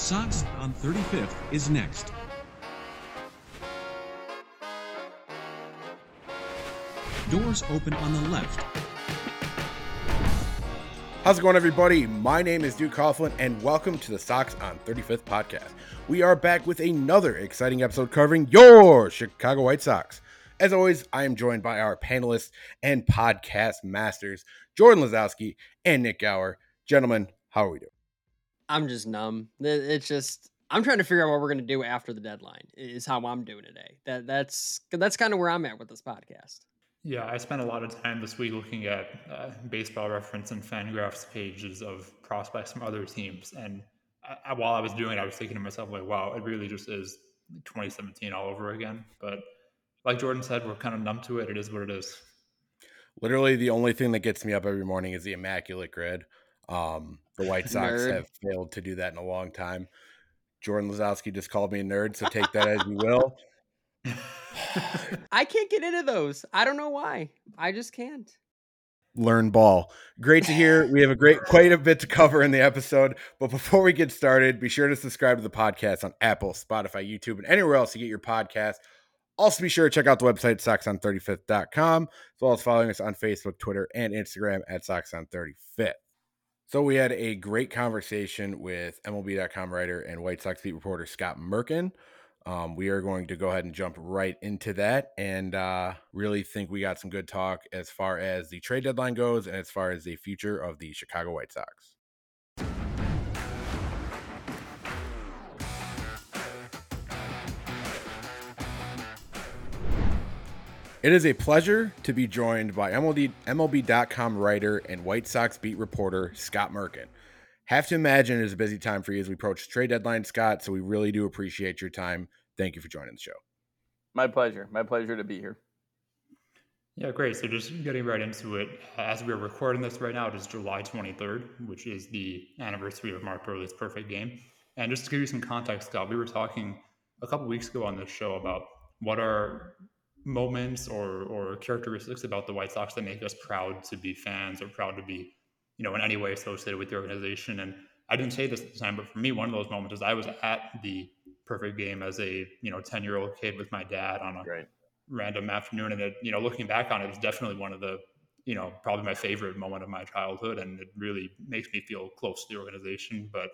Sox on 35th is next. Doors open on the left. How's it going, everybody? My name is Duke Coughlin, and welcome to the Sox on 35th podcast. We are back with another exciting episode covering your Chicago White Sox. As always, I am joined by our panelists and podcast masters, Jordan Lazowski and Nik Gaur. Gentlemen, how are we doing? I'm just numb. It's just I'm trying to figure out what we're gonna do after the deadline. Is how I'm doing today. That that's that's kind of where I'm at with this podcast. Yeah, I spent a lot of time this week looking at uh, baseball reference and Fangraphs pages of prospects from other teams, and I, while I was doing it, I was thinking to myself, like, wow, it really just is 2017 all over again. But like Jordan said, we're kind of numb to it. It is what it is. Literally, the only thing that gets me up every morning is the immaculate grid. Um, the White Sox have failed to do that in a long time. Jordan Lazowski just called me a nerd, so take that as you will. I can't get into those. I don't know why. I just can't. Learn ball. Great to hear. We have a great, quite a bit to cover in the episode. But before we get started, be sure to subscribe to the podcast on Apple, Spotify, YouTube, and anywhere else to get your podcast. Also, be sure to check out the website, soxon35th.com, as well as following us on Facebook, Twitter, and Instagram at soxon35th. So we had a great conversation with MLB.com writer and White Sox beat reporter Scott Merkin. Um, we are going to go ahead and jump right into that and uh, really think we got some good talk as far as the trade deadline goes and as far as the future of the Chicago White Sox. It is a pleasure to be joined by MLB, MLB.com writer and White Sox beat reporter Scott Merkin. Have to imagine it is a busy time for you as we approach trade deadline, Scott. So we really do appreciate your time. Thank you for joining the show. My pleasure. My pleasure to be here. Yeah, great. So just getting right into it, as we are recording this right now, it is July 23rd, which is the anniversary of Mark Buehrle's perfect game. And just to give you some context, Scott, we were talking a couple weeks ago on this show about what are moments or or characteristics about the White Sox that make us proud to be fans or proud to be you know, in any way associated with the organization. And I didn't say this at the time, but for me, one of those moments is I was at the perfect game as a, you know, 10 year old kid with my dad on a Great. random afternoon. And it, you know, looking back on it, it's definitely one of the, you know, probably my favorite moment of my childhood. And it really makes me feel close to the organization. But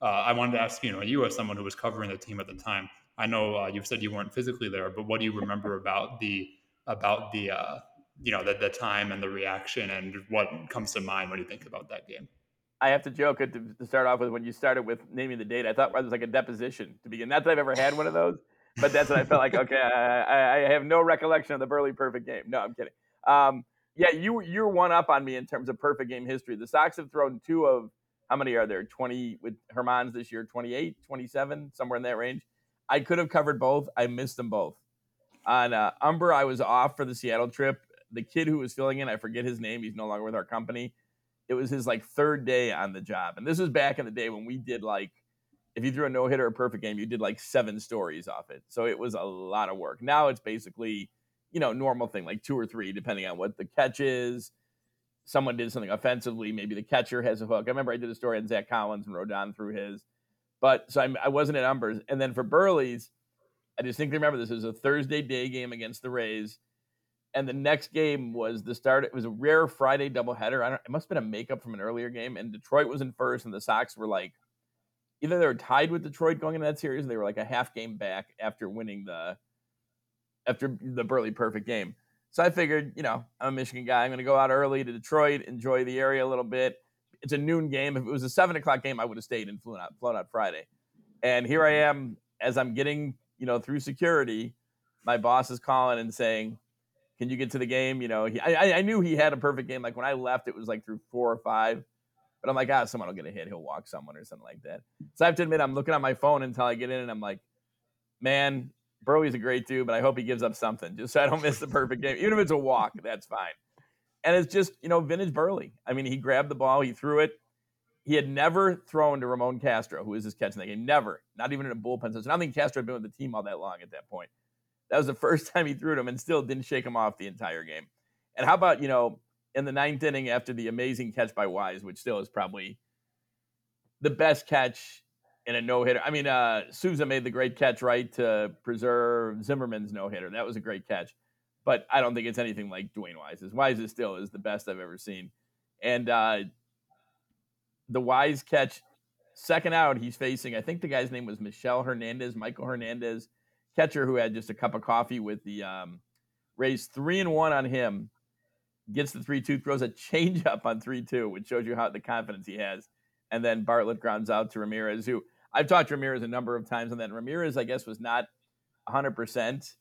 uh, I wanted to ask, you know, you as someone who was covering the team at the time, I know uh, you've said you weren't physically there, but what do you remember about the, about the, uh, you know the, the time and the reaction and what comes to mind when you think about that game I have to joke to, to start off with when you started with naming the date. I thought it was like a deposition to begin. Not that I've ever had one of those, but that's what I felt like. Okay, I, I have no recollection of the Buehrle perfect game. No, I'm kidding. Um, yeah, you you're one up on me in terms of perfect game history. The Sox have thrown two of how many are there? 20 with Germán's this year, 28, 27, somewhere in that range. I could have covered both. I missed them both. On uh, Humber, I was off for the Seattle trip the kid who was filling in, I forget his name. He's no longer with our company. It was his like third day on the job, and this was back in the day when we did like, if you threw a no hitter or a perfect game, you did like seven stories off it. So it was a lot of work. Now it's basically, you know, normal thing like two or three, depending on what the catch is. Someone did something offensively. Maybe the catcher has a hook. I remember I did a story on Zack Collins and Rodon threw his. But so I, I wasn't at Humber's. And then for Buehrle's, I distinctly remember this was a Thursday day game against the Rays and the next game was the start. It was a rare Friday doubleheader. I don't. It must have been a makeup from an earlier game, and Detroit was in first, and the Sox were like, either they were tied with Detroit going into that series, and they were like a half game back after winning the after the Buehrle perfect game. So I figured, you know, I'm a Michigan guy. I'm going to go out early to Detroit, enjoy the area a little bit. It's a noon game. If it was a seven o'clock game, I would have stayed and flown out, flown out Friday. And here I am as I'm getting, you know, through security. My boss is calling and saying, can you get to the game? You know, he, I, I knew he had a perfect game. Like when I left, it was like through four or five. But I'm like, ah, someone will get a hit. He'll walk someone or something like that. So I have to admit, I'm looking at my phone until I get in, and I'm like, man, Buehrle's a great dude, but I hope he gives up something just so I don't miss the perfect game. Even if it's a walk, that's fine. And it's just, you know, vintage Buehrle. I mean, he grabbed the ball, he threw it. He had never thrown to Ramon Castro, who is his catching that game. Never. Not even in a bullpen. So I don't think Castro had been with the team all that long at that point. That was the first time he threw to him and still didn't shake him off the entire game. And how about, you know, in the ninth inning after the amazing catch by Wise, which still is probably the best catch in a no hitter. I mean, uh, Souza made the great catch, right, to preserve Zimmermann's no hitter. That was a great catch, but I don't think it's anything like Dewayne Wise's. Wise is still is the best I've ever seen, and uh, the Wise catch, second out, he's facing. I think the guy's name was Michel Hernandez, Michael Hernandez, catcher who had just a cup of coffee with the um, three and one on him. Gets the three two, throws a changeup on three two, which shows you how the confidence he has. And then Bartlett grounds out to Ramirez, who I've talked to Ramirez a number of times on that. Ramirez, I guess, was not 100%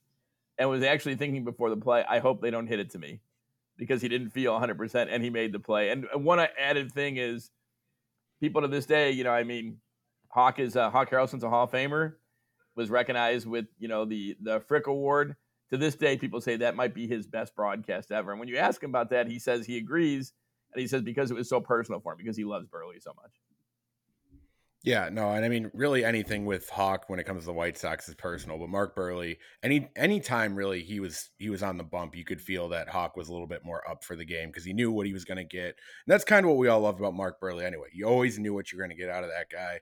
and was actually thinking before the play, I hope they don't hit it to me because he didn't feel 100% and he made the play. And one added thing is people to this day, you know, I mean, Hawk is uh, Hawk Harrelson's a Hall of Famer, was recognized with, you know, the the Frick Award. To this day, people say that might be his best broadcast ever. And when you ask him about that, he says he agrees. And he says because it was so personal for him, because he loves Buehrle so much. Yeah, no, and I mean, really, anything with Hawk when it comes to the White Sox is personal. But Mark Buehrle, any any time really he was he was on the bump, you could feel that Hawk was a little bit more up for the game because he knew what he was going to get. And that's kind of what we all love about Mark Buehrle, anyway. You always knew what you're going to get out of that guy.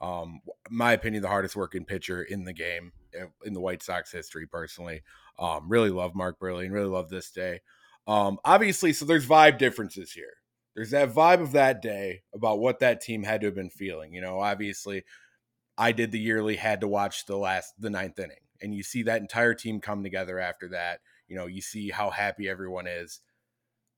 Um, my opinion, the hardest working pitcher in the game eh, in the White Sox history, personally. Um, really love Mark Buehrle and really love this day. Um, obviously, so there's vibe differences here there's that vibe of that day about what that team had to have been feeling. You know, obviously, I did the yearly, had to watch the last, the ninth inning, and you see that entire team come together after that. You know, you see how happy everyone is.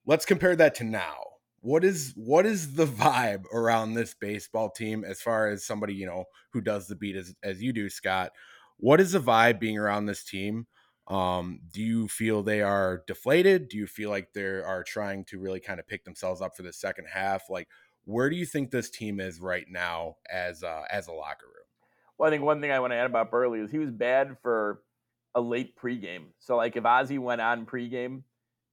Let's compare that to now. What is what is the vibe around this baseball team as far as somebody you know who does the beat as as you do, Scott? What is the vibe being around this team? Um, do you feel they are deflated? Do you feel like they are trying to really kind of pick themselves up for the second half? Like, where do you think this team is right now as uh, as a locker room? Well, I think one thing I want to add about Buehrle is he was bad for a late pregame. So, like, if Ozzie went on pregame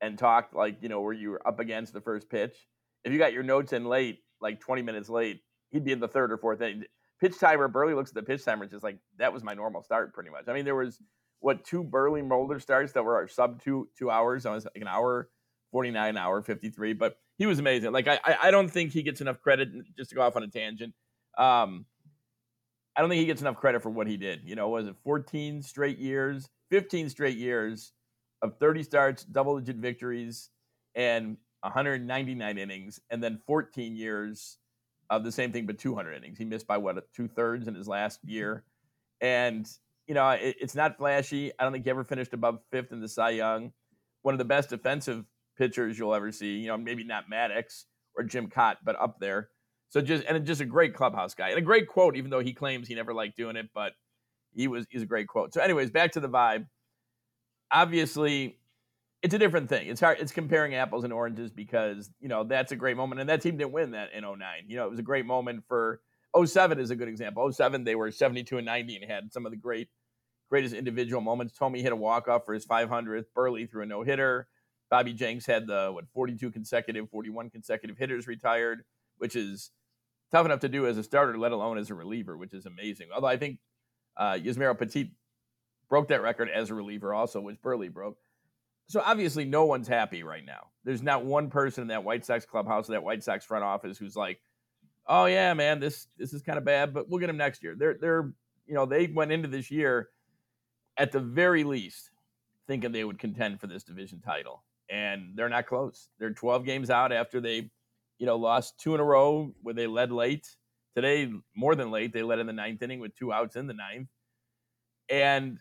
and talked like you know where you were up against the first pitch, if you got your notes in late, like 20 minutes late, he'd be in the third or fourth inning. Pitch timer, Buehrle looks at the pitch timer, it's just like that was my normal start, pretty much. I mean, there was what two Buehrle Mulder starts that were sub two two hours. I was like an hour, forty nine, hour fifty three. But he was amazing. Like I I don't think he gets enough credit. Just to go off on a tangent, um, I don't think he gets enough credit for what he did. You know, was it fourteen straight years, fifteen straight years of thirty starts, double digit victories, and 199 innings, and then 14 years of the same thing, but 200 innings. He missed by what two thirds in his last year, and you know, it, it's not flashy. I don't think he ever finished above fifth in the Cy Young. One of the best defensive pitchers you'll ever see. You know, maybe not Maddux or Jim Kaat, but up there. So just and just a great clubhouse guy and a great quote, even though he claims he never liked doing it, but he was he's a great quote. So, anyways, back to the vibe. Obviously, it's a different thing. It's hard. It's comparing apples and oranges because you know that's a great moment, and that team didn't win that in 09. You know, it was a great moment for 07 is a good example. 07, they were 72 and 90 and had some of the great greatest individual moments. Thome hit a walk off for his 500th. Buehrle threw a no hitter. Bobby Jenks had the what 42 consecutive, 41 consecutive hitters retired, which is tough enough to do as a starter, let alone as a reliever, which is amazing. Although I think uh, Petit broke that record as a reliever, also, which Buehrle broke. So obviously, no one's happy right now. There's not one person in that White Sox clubhouse, that White Sox front office, who's like, "Oh yeah, man, this this is kind of bad, but we'll get him next year." They're they're you know they went into this year at the very least, thinking they would contend for this division title. And they're not close. They're 12 games out after they, you know, lost two in a row where they led late. Today, more than late, they led in the ninth inning with two outs in the ninth. And,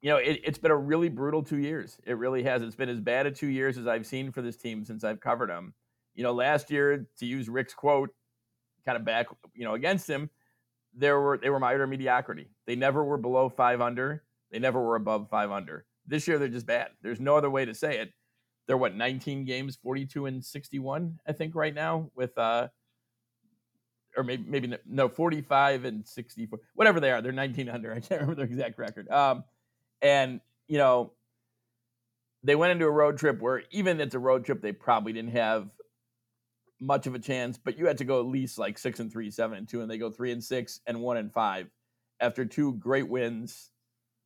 you know, it, it's been a really brutal two years. It really has. It's been as bad a two years as I've seen for this team since I've covered them. You know, last year, to use Rick's quote, kind of back, you know, against him, there were they were mired mediocrity. They never were below five under. They never were above five under. This year they're just bad. There's no other way to say it. They're what 19 games, 42 and 61, I think right now with uh or maybe maybe no 45 and 64 whatever they are they're 19 under i can't remember their exact record um and you know they went into a road trip where even it's a road trip they probably didn't have much of a chance but you had to go at least like six and three seven and two and they go three and six and one and five after two great wins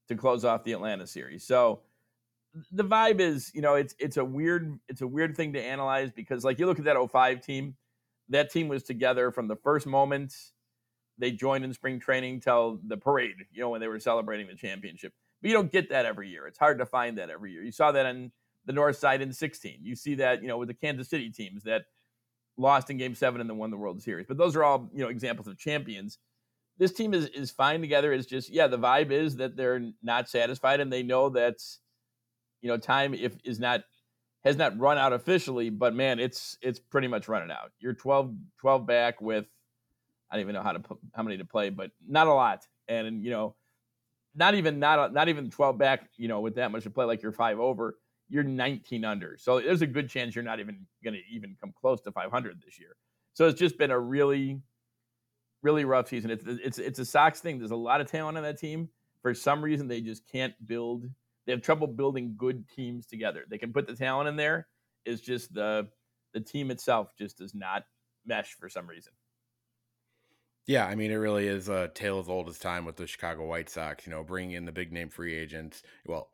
to close off the Atlanta series. So the vibe is, you know, it's it's a weird it's a weird thing to analyze because like you look at that 05 team, that team was together from the first moment they joined in spring training till the parade, you know, when they were celebrating the championship. But you don't get that every year. It's hard to find that every year. You saw that on the north side in 16. You see that, you know, with the Kansas City teams that lost in game seven and then won the World Series. But those are all, you know, examples of champions. This team is is fine together. It's just, yeah, the vibe is that they're not satisfied and they know that, you know, time if is not has not run out officially, but man, it's it's pretty much running out. You're 12, 12 back with I don't even know how to put how many to play, but not a lot. And you know, not even not not even 12 back, you know, with that much to play like you're 5 over you're 19 under. So there's a good chance you're not even going to even come close to 500 this year. So it's just been a really, really rough season. It's it's it's a Sox thing. There's a lot of talent on that team. For some reason, they just can't build. They have trouble building good teams together. They can put the talent in there. It's just the the team itself just does not mesh for some reason. Yeah, I mean, it really is a tale as old as time with the Chicago White Sox. You know, bringing in the big name free agents. Well,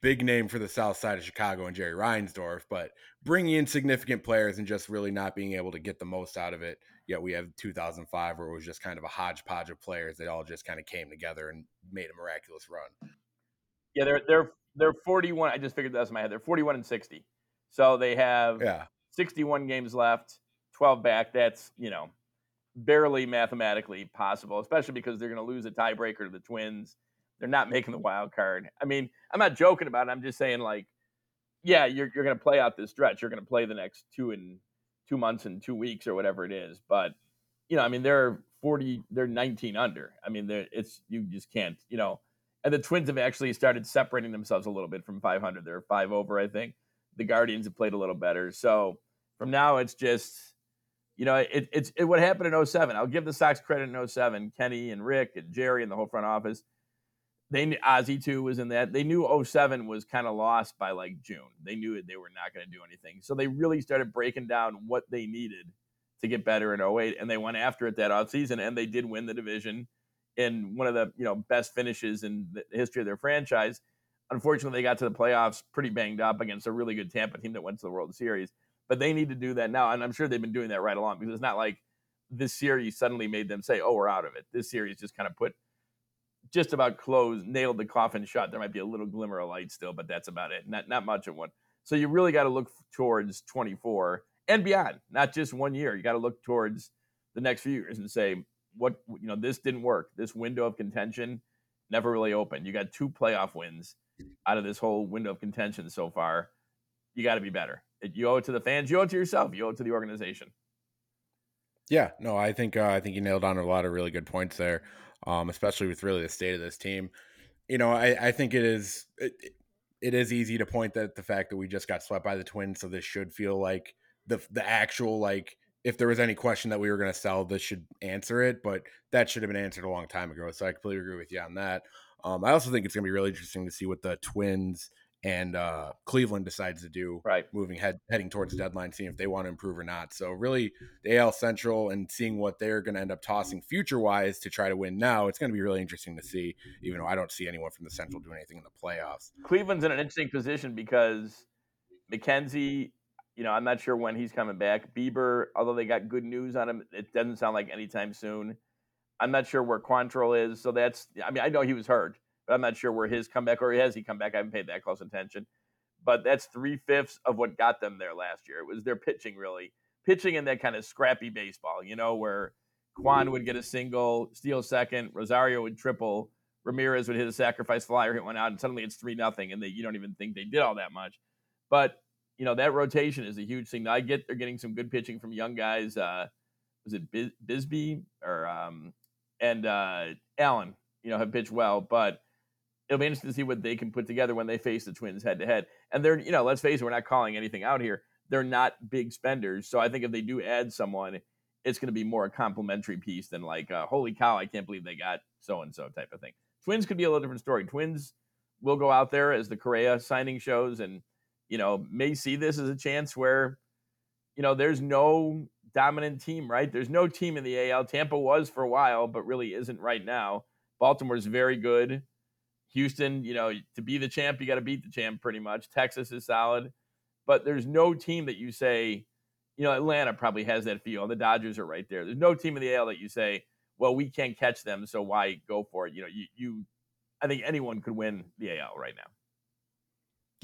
big name for the south side of Chicago and Jerry Reinsdorf, but bringing in significant players and just really not being able to get the most out of it. Yet we have 2005 where it was just kind of a hodgepodge of players that all just kind of came together and made a miraculous run. Yeah, they're they're they're 41. I just figured that out in my head. They're 41 and 60. So they have yeah. 61 games left, 12 back. That's, you know, barely mathematically possible, especially because they're going to lose a tiebreaker to the Twins they're not making the wild card. I mean, I'm not joking about it. I'm just saying, like, yeah, you're you're going to play out this stretch. You're going to play the next two and two months and two weeks or whatever it is. But you know, I mean, they're 40, they're 19 under. I mean, it's you just can't, you know. And the Twins have actually started separating themselves a little bit from 500. They're five over, I think. The Guardians have played a little better. So from now, it's just, you know, it, it's it, what happened in 07. I'll give the Sox credit in 07. Kenny and Rick and Jerry and the whole front office they knew Ozzie too was in that. They knew 07 was kind of lost by like June. They knew they were not going to do anything. So they really started breaking down what they needed to get better in 08 and they went after it that offseason and they did win the division in one of the, you know, best finishes in the history of their franchise. Unfortunately, they got to the playoffs pretty banged up against a really good Tampa team that went to the World Series. But they need to do that now and I'm sure they've been doing that right along because it's not like this series suddenly made them say, "Oh, we're out of it." This series just kind of put just about closed, nailed the coffin shut. There might be a little glimmer of light still, but that's about it. Not not much of one. So you really got to look towards 24 and beyond, not just one year. You got to look towards the next few years and say, what you know, this didn't work. This window of contention never really opened. You got two playoff wins out of this whole window of contention so far. You got to be better. You owe it to the fans. You owe it to yourself. You owe it to the organization. Yeah, no, I think uh, I think you nailed on a lot of really good points there um, especially with really the state of this team. You know, I, I think it is it, it is easy to point that the fact that we just got swept by the Twins, so this should feel like the the actual like if there was any question that we were going to sell, this should answer it. But that should have been answered a long time ago. So I completely agree with you on that. Um, I also think it's going to be really interesting to see what the Twins and uh, Cleveland decides to do right moving head heading towards the deadline, seeing if they want to improve or not. So really, the AL Central and seeing what they're going to end up tossing future wise to try to win now, it's going to be really interesting to see. Even though I don't see anyone from the Central doing anything in the playoffs. Cleveland's in an interesting position because McKenzie. You know, I'm not sure when he's coming back. Bieber, although they got good news on him, it doesn't sound like anytime soon. I'm not sure where Quantrill is, so that's. I mean, I know he was hurt, but I'm not sure where his comeback or has he come back. I haven't paid that close attention. But that's three fifths of what got them there last year. It was their pitching, really. Pitching in that kind of scrappy baseball, you know, where Kwan would get a single, steal second, Rosario would triple, Ramirez would hit a sacrifice flyer, hit one out, and suddenly it's three nothing, and they you don't even think they did all that much. But you know that rotation is a huge thing. Now, I get they're getting some good pitching from young guys. Uh, was it Bis- Bisbee or um, and uh, Allen? You know have pitched well, but it'll be interesting to see what they can put together when they face the Twins head to head. And they're, you know, let's face it, we're not calling anything out here. They're not big spenders. So I think if they do add someone, it's going to be more a complimentary piece than like, uh, holy cow, I can't believe they got so and so type of thing. Twins could be a little different story. Twins will go out there as the Correa signing shows and, you know, may see this as a chance where, you know, there's no dominant team, right? There's no team in the AL. Tampa was for a while, but really isn't right now. Baltimore's very good. Houston, you know, to be the champ, you got to beat the champ pretty much. Texas is solid, but there's no team that you say, you know, Atlanta probably has that feel. The Dodgers are right there. There's no team in the AL that you say, well, we can't catch them, so why go for it? You know, you, you I think anyone could win the AL right now.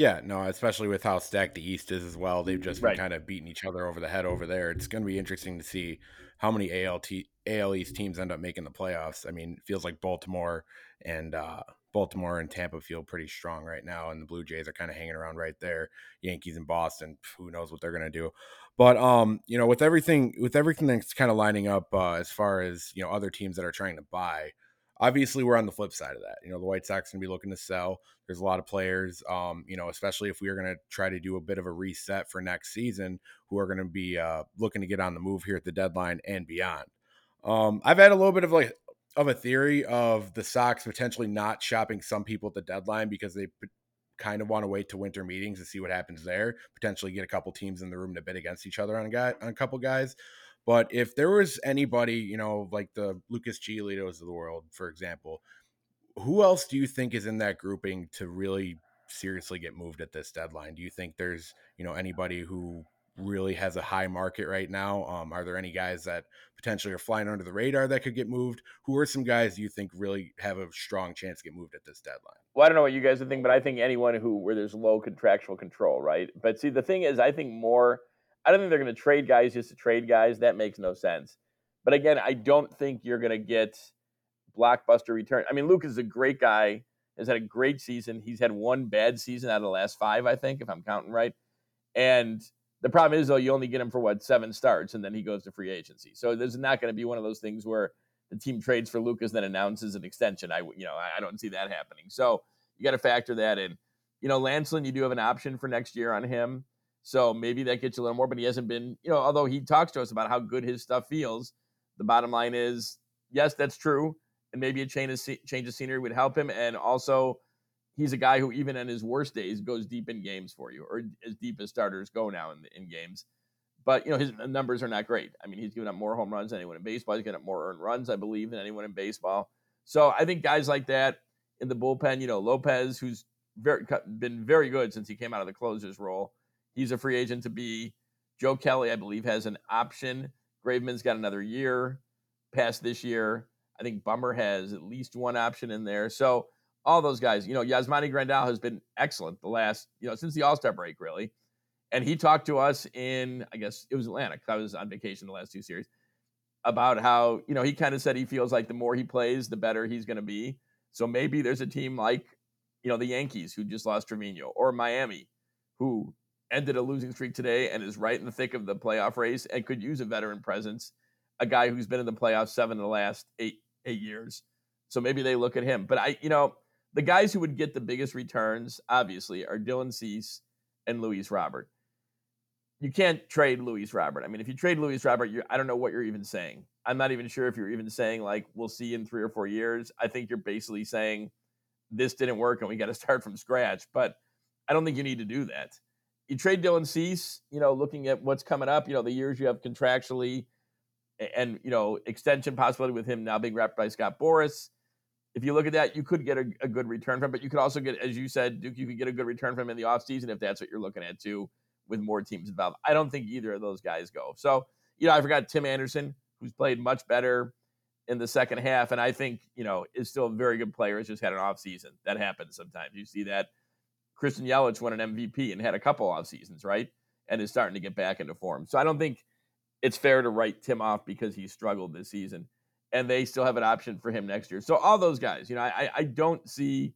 Yeah, no, especially with how stacked the East is as well. They've just been kind of beating each other over the head over there. It's going to be interesting to see how many ALT, AL East teams end up making the playoffs. I mean, it feels like Baltimore and uh, Baltimore and Tampa feel pretty strong right now, and the Blue Jays are kind of hanging around right there. Yankees and Boston, who knows what they're going to do. But um, you know, with everything with everything that's kind of lining up uh, as far as you know, other teams that are trying to buy. Obviously, we're on the flip side of that. You know, the White Sox going to be looking to sell. There's a lot of players, um, you know, especially if we are going to try to do a bit of a reset for next season, who are going to be uh, looking to get on the move here at the deadline and beyond. Um, I've had a little bit of like of a theory of the Sox potentially not shopping some people at the deadline because they p- kind of want to wait to winter meetings to see what happens there. Potentially get a couple teams in the room to bid against each other on a guy on a couple guys. But if there was anybody, you know, like the Lucas Giolito's of the world, for example, who else do you think is in that grouping to really seriously get moved at this deadline? Do you think there's, you know, anybody who really has a high market right now? Um, are there any guys that potentially are flying under the radar that could get moved? Who are some guys you think really have a strong chance to get moved at this deadline? Well, I don't know what you guys would think, but I think anyone who where there's low contractual control, right? But see, the thing is, I think more. I don't think they're going to trade guys just to trade guys. That makes no sense. But again, I don't think you're going to get blockbuster return. I mean, Luke is a great guy. Has had a great season. He's had one bad season out of the last five, I think, if I'm counting right. And the problem is, though, you only get him for what seven starts, and then he goes to free agency. So there's not going to be one of those things where the team trades for Lucas, then announces an extension. I, you know, I don't see that happening. So you got to factor that in. You know, Lance Lynn, you do have an option for next year on him, so maybe that gets you a little more. But he hasn't been, you know, although he talks to us about how good his stuff feels. The bottom line is, yes, that's true, and maybe a change of change of scenery would help him. And also, he's a guy who, even in his worst days, goes deep in games for you, or as deep as starters go now in in games. But you know his numbers are not great. I mean, he's given up more home runs than anyone in baseball. He's given up more earned runs, I believe, than anyone in baseball. So I think guys like that in the bullpen, you know, Lopez, who's very been very good since he came out of the closer's role. He's a free agent to be. Joe Kelly, I believe, has an option. Graveman's got another year past this year. I think Bummer has at least one option in there. So all those guys, you know, Yasmani Grandal has been excellent the last, you know, since the All Star break, really. And he talked to us in, I guess it was Atlanta. Because I was on vacation the last two series about how, you know, he kind of said he feels like the more he plays, the better he's going to be. So maybe there's a team like, you know, the Yankees who just lost Trevino or Miami who ended a losing streak today and is right in the thick of the playoff race and could use a veteran presence, a guy who's been in the playoffs seven of the last eight eight years. So maybe they look at him. But I, you know, the guys who would get the biggest returns, obviously, are Dylan Cease and Luis Robert. You can't trade Luis Robert. I mean, if you trade Luis Robert, I don't know what you're even saying. I'm not even sure if you're even saying like we'll see in three or four years. I think you're basically saying this didn't work and we got to start from scratch. But I don't think you need to do that. You trade Dylan Cease, you know, looking at what's coming up, you know, the years you have contractually and, you know, extension possibility with him now being wrapped by Scott Boras. If you look at that, you could get a, a good return from but you could also get, as you said, Duke, you could get a good return from in the offseason if that's what you're looking at too, with more teams involved. I don't think either of those guys go. So, you know, I forgot Tim Anderson, who's played much better in the second half, and I think, you know, is still a very good player. Has just had an off season. That happens sometimes. You see that Christian Yelich won an MVP and had a couple off seasons, right? And is starting to get back into form. So I don't think it's fair to write Tim off because he struggled this season. And they still have an option for him next year. So all those guys, you know, I, I don't see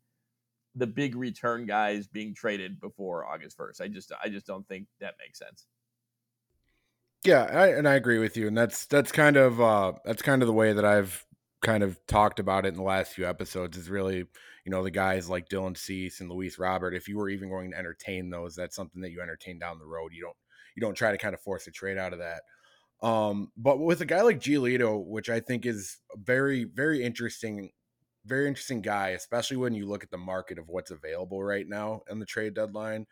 the big return guys being traded before August first. I just I just don't think that makes sense. Yeah, I, and I agree with you, and that's that's kind of uh, that's kind of the way that I've kind of talked about it in the last few episodes. Is really, you know, the guys like Dylan Cease and Luis Robert. If you were even going to entertain those, that's something that you entertain down the road. You don't you don't try to kind of force a trade out of that. Um, but with a guy like Giolito, which I think is very very interesting, very interesting guy, especially when you look at the market of what's available right now in the trade deadline.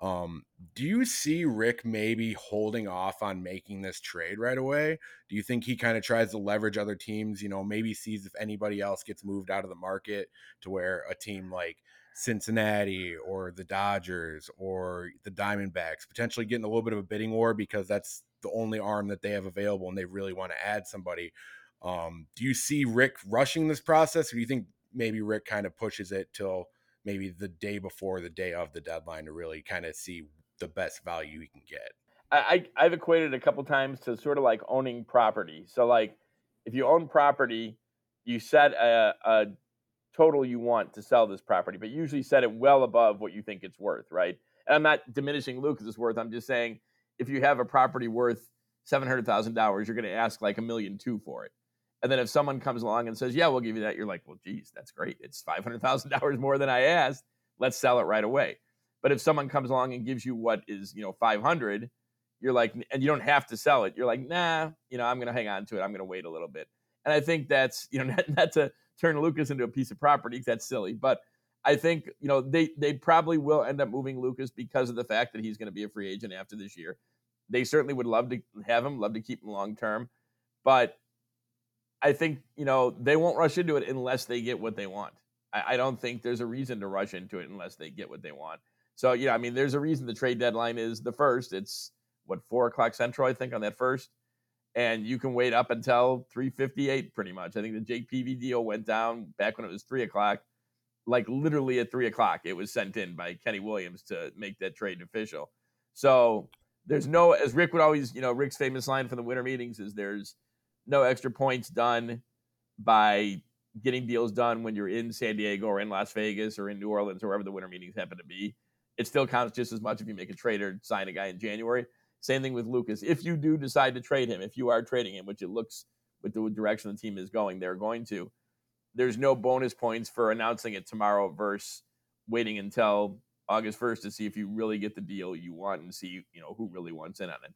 Um, do you see Rick maybe holding off on making this trade right away? Do you think he kind of tries to leverage other teams? You know, maybe sees if anybody else gets moved out of the market to where a team like Cincinnati or the Dodgers or the Diamondbacks potentially getting a little bit of a bidding war because that's the only arm that they have available and they really want to add somebody. Um, do you see Rick rushing this process, or do you think maybe Rick kind of pushes it till maybe the day before the day of the deadline to really kind of see the best value he can get? I, I have equated a couple times to sort of like owning property. So like if you own property, you set a, a total you want to sell this property, but usually set it well above what you think it's worth, right? And I'm not diminishing Lucas's worth. I'm just saying if you have a property worth seven hundred thousand dollars, you're going to ask like a million two for it. And then if someone comes along and says, "Yeah, we'll give you that," you're like, "Well, geez, that's great. It's five hundred thousand dollars more than I asked. Let's sell it right away." But if someone comes along and gives you what is you know five hundred, you're like, and you don't have to sell it. You're like, nah, you know, I'm going to hang on to it. I'm going to wait a little bit. And I think that's you know not, not to turn Lucas into a piece of property. That's silly, but I think you know they they probably will end up moving Lucas because of the fact that he's going to be a free agent after this year. They certainly would love to have him, love to keep him long term, but I think you know they won't rush into it unless they get what they want. I, I don't think there's a reason to rush into it unless they get what they want. So yeah, I mean, there's a reason the trade deadline is the first. It's what four o'clock central, I think, on that first, and you can wait up until three fifty eight, pretty much. I think the Jake Peavy deal went down back when it was three o'clock, like literally at three o'clock. It was sent in by Kenny Williams to make that trade official. So there's no, as Rick would always, you know, Rick's famous line from the winter meetings is there's no extra points done by getting deals done when you're in San Diego or in Las Vegas or in New Orleans or wherever the winter meetings happen to be. It still counts just as much if you make a trade or sign a guy in January. Same thing with Lucas. If you do decide to trade him, if you are trading him, which it looks with the direction the team is going, they're going to. There's no bonus points for announcing it tomorrow versus waiting until August 1st to see if you really get the deal you want and see, you know, who really wants in on it.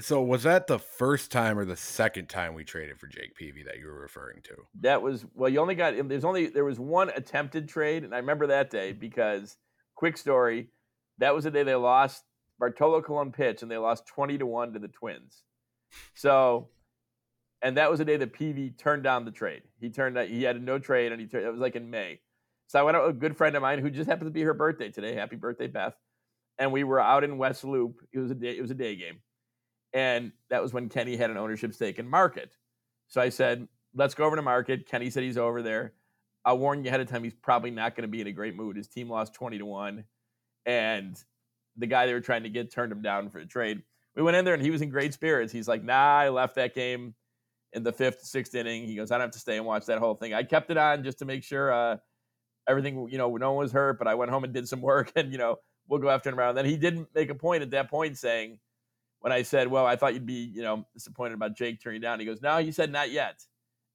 So was that the first time or the second time we traded for Jake Peavy that you were referring to? That was well, you only got there's only there was one attempted trade, and I remember that day because quick story, that was the day they lost Bartolo Colon pitch and they lost 20 to 1 to the Twins. So and that was the day that Peavy turned down the trade. He turned he had a no trade and he turned, it was like in May. So I went out with a good friend of mine who just happened to be her birthday today. Happy birthday, Beth. And we were out in West Loop. It was a day, it was a day game. And that was when Kenny had an ownership stake in Market. So I said, let's go over to Market. Kenny said he's over there. I'll warn you ahead of time, he's probably not going to be in a great mood. His team lost 20 to 1. And the guy they were trying to get turned him down for a trade. We went in there and he was in great spirits. He's like, nah, I left that game in the fifth, sixth inning. He goes, I don't have to stay and watch that whole thing. I kept it on just to make sure uh, everything, you know, no one was hurt, but I went home and did some work and, you know, we'll go after him around. Then he didn't make a point at that point saying, when I said, "Well, I thought you'd be, you know, disappointed about Jake turning down," he goes, "No," he said, "Not yet."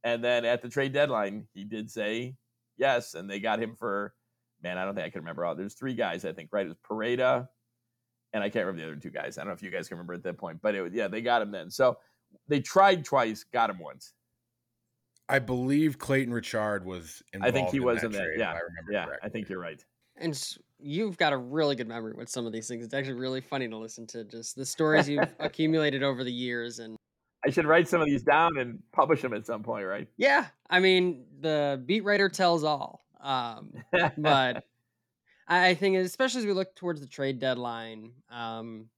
And then at the trade deadline, he did say yes, and they got him for, man, I don't think I can remember all. There's three guys, I think, right? It was Poreda, and I can't remember the other two guys. I don't know if you guys can remember at that point, but it was, yeah, they got him then. So they tried twice, got him once. I believe Clayton Richard was. I think he in was that in that. trade, if Yeah, I remember yeah, I think you're right. And you've got a really good memory with some of these things. It's actually really funny to listen to just the stories you've accumulated over the years. And I should write some of these down and publish them at some point, right? yeah, I mean, the beat writer tells all. Um, but I I think, especially as we look towards the trade deadline, um,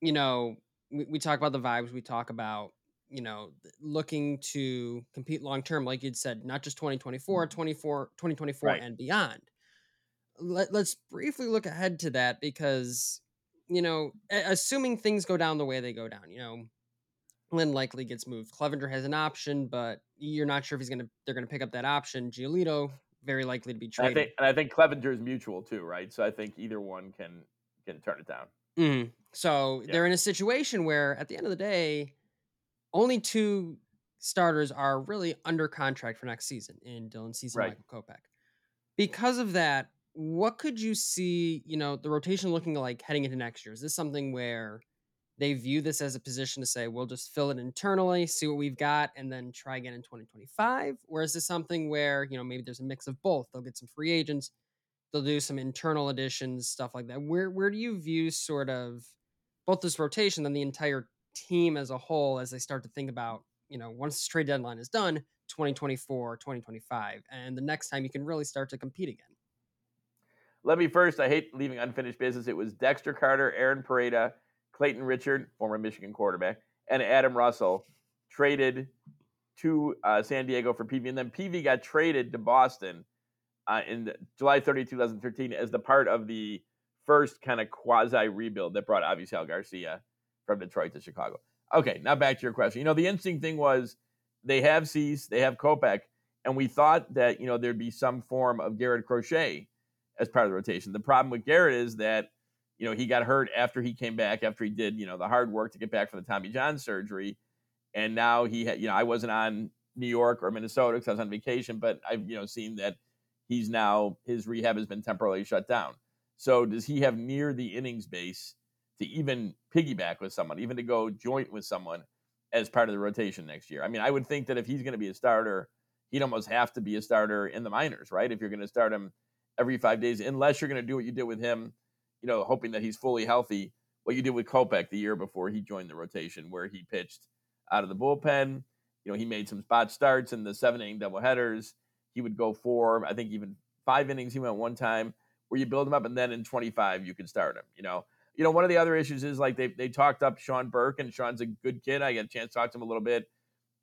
you know, we, we talk about the vibes. We talk about, you know, looking to compete long term, like you'd said, not just 2024, 24, 2024 Right. and beyond. Let, let's briefly look ahead to that because, you know, assuming things go down the way they go down, you know, Lynn likely gets moved. Clevinger has an option, but you're not sure if he's gonna. They're gonna pick up that option. Giolito very likely to be And I traded. think, and I think Clevinger is mutual too, right? So I think either one can can turn it down. Mhm. So Yeah. they're in a situation where, at the end of the day, only two starters are really under contract for next season in Dylan Cease and Michael Kopech. Because of that, what could you see? You know, the rotation looking like heading into next year. Is this something where they view this as a position to say we'll just fill it internally, see what we've got, and then try again in 2025? Or is this something where you know maybe there's a mix of both? They'll get some free agents, they'll do some internal additions, stuff like that. Where where do you view sort of both this rotation and the entire team as a whole as they start to think about, you know, once this trade deadline is done, 2024, 2025, and the next time you can really start to compete again? Let me first. I hate leaving unfinished business. It was Dexter Carter, Aaron Poreda, Clayton Richard, former Michigan quarterback, and Adam Russell traded to uh, San Diego for Peavy. and then Peavy got traded to Boston uh, in July 30, 2013, as the part of the first kind of quasi rebuild that brought Avisail Garcia from Detroit to Chicago. Okay, now back to your question. You know, the interesting thing was they have Cease, they have Kopech, and we thought that you know there'd be some form of Garrett Crochet as part of the rotation. The problem with Garrett is that you know he got hurt after he came back after he did you know the hard work to get back from the Tommy John surgery, and now he had you know I wasn't on New York or Minnesota because I was on vacation, but I've you know seen that he's now his rehab has been temporarily shut down. So does he have near the innings base to even piggyback with someone, even to go joint with someone as part of the rotation next year? I mean, I would think that if he's going to be a starter, he'd almost have to be a starter in the minors, right? If you're going to start him every five days, unless you're going to do what you did with him, you know, hoping that he's fully healthy. What you did with Kopech the year before he joined the rotation, where he pitched out of the bullpen. You know, he made some spot starts in the seven inning doubleheaders. He would go four, I think even five innings. He went one time where you build him up, and then in 25 you can start him. You know, you know one of the other issues is like they they talked up Sean Burke, and Sean's a good kid. I got a chance to talk to him a little bit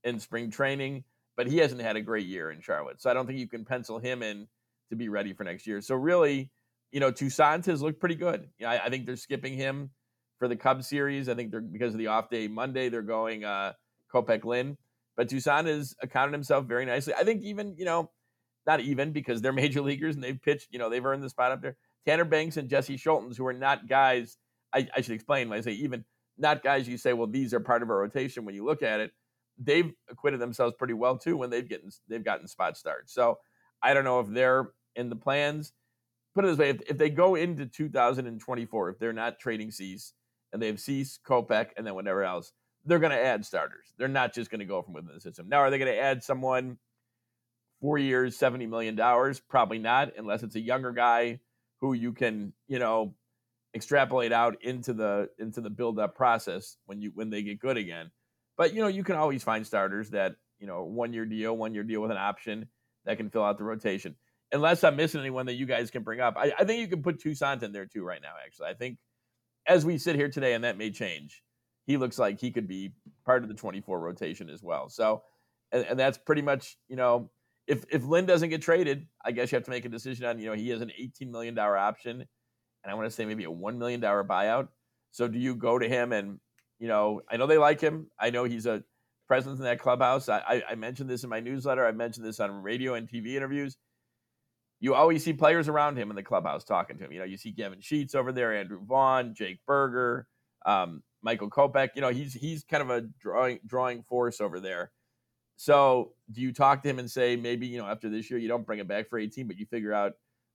in spring training, but he hasn't had a great year in Charlotte, so I don't think you can pencil him in to be ready for next year. So really, you know, Toussaint has looked pretty good. You know, I, I, think they're skipping him for the Cubs series. I think they're because of the off day Monday, they're going uh Kopech Lynn. But Toussaint has accounted himself very nicely. I think even, you know, not even because they're major leaguers and they've pitched, you know, they've earned the spot up there. Tanner Banks and Jesse Scholtens, who are not guys, I, I should explain when I say even not guys you say, well, these are part of our rotation when you look at it. They've acquitted themselves pretty well too when they've gotten they've gotten spot starts. So I don't know if they're in the plans. Put it this way: if, if they go into 2024, if they're not trading Cease and they have Cease, Kopech, and then whatever else, they're going to add starters. They're not just going to go from within the system. Now, are they going to add someone four years, $70 million? Probably not, unless it's a younger guy who you can, you know, extrapolate out into the into the build up process when you when they get good again. But you know, you can always find starters that, you know, one year deal, one year deal with an option that can fill out the rotation. Unless I'm missing anyone that you guys can bring up. I, I think you can put Toussaint in there too right now, actually. I think as we sit here today, and that may change he looks like he could be part of the 24 rotation as well. So, and, and, that's pretty much, you know, if if Lynn doesn't get traded, I guess you have to make a decision on, you know, he has an 18 million dollar option, and I want to say maybe a one million dollar buyout. So, do you go to him and, you know, I know they like him. I know he's a presence in that clubhouse. I, I, I mentioned this in my newsletter. I mentioned this on radio and TV interviews. You always see players around him in the clubhouse talking to him. You know, you see Gavin Sheets over there, Andrew Vaughn, Jake Burger, Um, Michael Kopech. You know, he's he's kind of a drawing drawing force over there. So, do you talk to him and say maybe you know after this year you don't bring him back for 18, but you figure out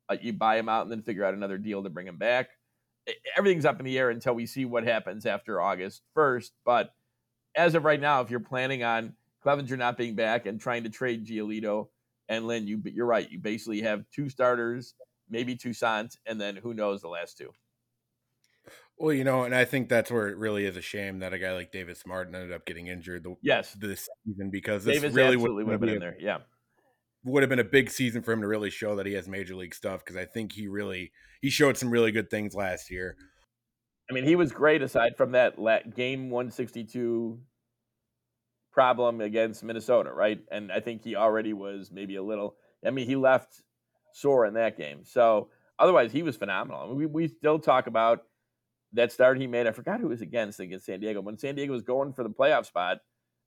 uh, you buy him out and then figure out another deal to bring him back? Everything's up in the air until we see what happens after August 1st. But as of right now, if you're planning on Clevinger not being back and trying to trade Giolito and Lynn, you you're right. You basically have two starters, maybe Toussaint, and then who knows the last two. Well, you know, and I think that's where it really is a shame that a guy like Davis Martin ended up getting injured. The, yes, this season because this Davis really would, would have been in there. Yeah, would have been a big season for him to really show that he has major league stuff because I think he really he showed some really good things last year. I mean, he was great aside from that game 162 problem against Minnesota, right? And I think he already was maybe a little. I mean, he left sore in that game. So otherwise, he was phenomenal. I mean, we we still talk about that start he made, I forgot who was against against San Diego. When San Diego was going for the playoff spot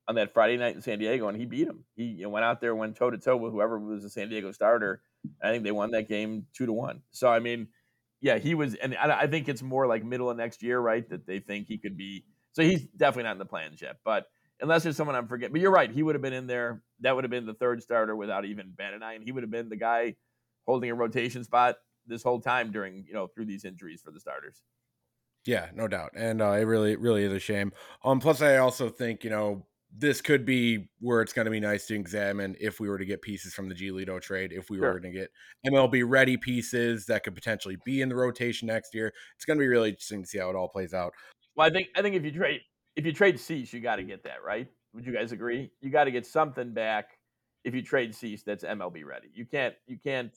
on that Friday night in San Diego, and he beat him. He you know, went out there, went toe to toe with whoever was the San Diego starter. I think they won that game two to one. So I mean, yeah, he was, and I think it's more like middle of next year, right? That they think he could be. So he's definitely not in the plans yet. But unless there's someone I'm forgetting, but you're right, he would have been in there. That would have been the third starter without even Ben and I, and he would have been the guy holding a rotation spot this whole time during you know through these injuries for the starters. Yeah, no doubt, and uh, it really, really is a shame. Um, plus, I also think you know this could be where it's going to be nice to examine if we were to get pieces from the Giolito trade, if we sure. were going to get MLB ready pieces that could potentially be in the rotation next year. It's going to be really interesting to see how it all plays out. Well, I think I think if you trade if you trade Cease, you got to get that right. Would you guys agree? You got to get something back if you trade Cease that's MLB ready. You can't you can't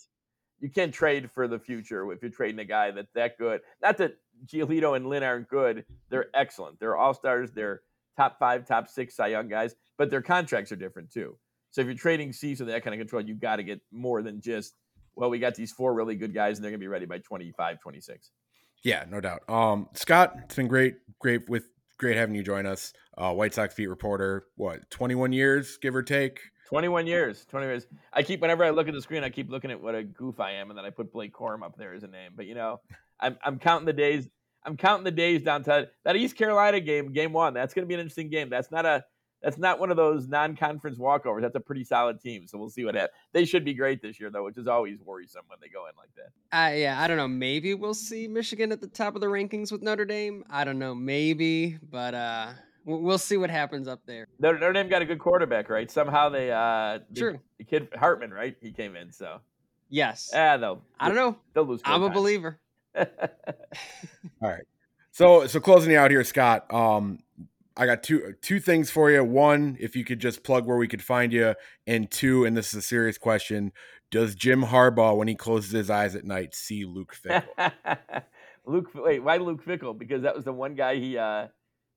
you can't trade for the future if you're trading a guy that's that good. Not that Giolito and Lynn aren't good; they're excellent. They're all stars. They're top five, top six Cy Young guys. but their contracts are different too. So if you're trading with that kind of control, you got to get more than just, well, we got these four really good guys and they're going to be ready by 25, 26. Yeah, no doubt. Um, Scott, it's been great, great with great having you join us. Uh, White Sox beat reporter, what, 21 years, give or take? 21 years. 20 years. I keep whenever I look at the screen, I keep looking at what a goof I am, and then I put Blake Corum up there as a name. But you know, I'm I'm counting the days. I'm counting the days down to that East Carolina game, game one. That's going to be an interesting game. That's not a that's not one of those non-conference walkovers. That's a pretty solid team. So we'll see what happens. They should be great this year, though, which is always worrisome when they go in like that. Uh, yeah, I don't know. Maybe we'll see Michigan at the top of the rankings with Notre Dame. I don't know. Maybe, but uh, we'll see what happens up there. Notre, Notre Dame got a good quarterback, right? Somehow they, uh, the, True. The kid Hartman, right? He came in, so yes. Ah, they'll. I don't know. They'll lose. I'm a believer. All right. So so closing you out here, Scott. Um, I got two two things for you. One, if you could just plug where we could find you, and two, and this is a serious question: Does Jim Harbaugh, when he closes his eyes at night, see Luke Fickell? Luke, wait, why Luke Fickell? Because that was the one guy he uh,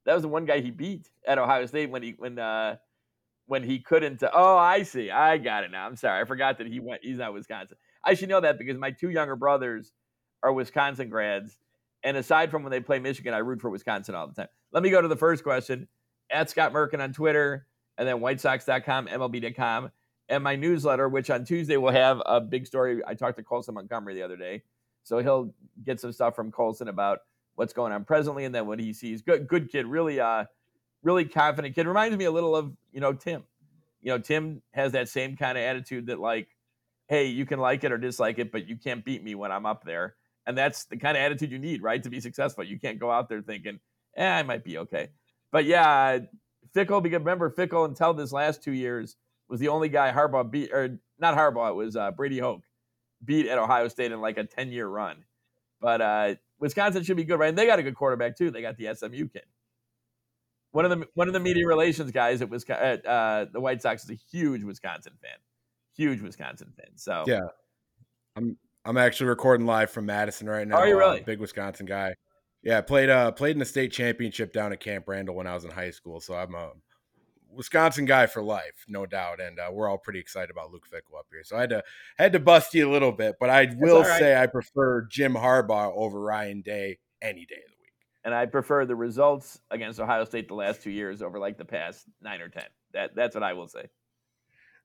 that was the one guy he beat at Ohio State when he when uh when he couldn't. Uh, oh, I see. I got it now. I'm sorry. I forgot that he went. He's not Wisconsin. I should know that because my two younger brothers are Wisconsin grads, and aside from when they play Michigan, I root for Wisconsin all the time. Let me go to the first question at Scott Merkin on Twitter, and then WhiteSox.com, MLB.com, and my newsletter, which on Tuesday will have a big story. I talked to Colson Montgomery the other day, so he'll get some stuff from Colson about what's going on presently, and then what he sees. Good, good kid, really, uh, really confident kid. Reminds me a little of you know Tim. You know, Tim has that same kind of attitude that like, hey, you can like it or dislike it, but you can't beat me when I'm up there. And that's the kind of attitude you need, right, to be successful. You can't go out there thinking, eh, I might be okay. But yeah, Fickell, because remember, Fickell until this last two years was the only guy Harbaugh beat, or not Harbaugh, it was uh, Brady Hoke beat at Ohio State in like a 10 year run. But uh, Wisconsin should be good, right? And they got a good quarterback too. They got the SMU kid. One of the one of the media relations guys at, Wisconsin, uh, the White Sox is a huge Wisconsin fan, huge Wisconsin fan. So yeah, I'm I'm actually recording live from Madison right now. Are you really? Uh, big Wisconsin guy. Yeah, played uh played in the state championship down at Camp Randall when I was in high school. So I'm a Wisconsin guy for life, no doubt, and uh, we're all pretty excited about Luke Fickell up here. So I had to had to bust you a little bit, but I will right. say I prefer Jim Harbaugh over Ryan Day any day of the week. And I prefer the results against Ohio State the last two years over like the past nine or ten. That that's what I will say.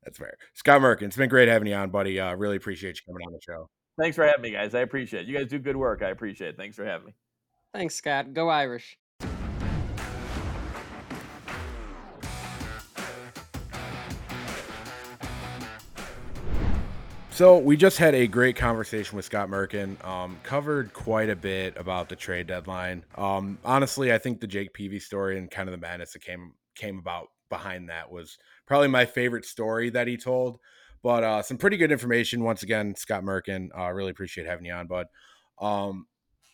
That's fair. Scott Merkin, it's been great having you on, buddy. Uh, really appreciate you coming on the show. Thanks for having me, guys. I appreciate it. You guys do good work. I appreciate it. Thanks for having me. Thanks, Scott. Go Irish. So we just had a great conversation with Scott Merkin. Um, covered quite a bit about the trade deadline. Um, honestly, I think the Jake Peavy story and kind of the madness that came came about behind that was probably my favorite story that he told. But uh, some pretty good information once again, Scott Merkin. Uh, really appreciate having you on, bud. Um,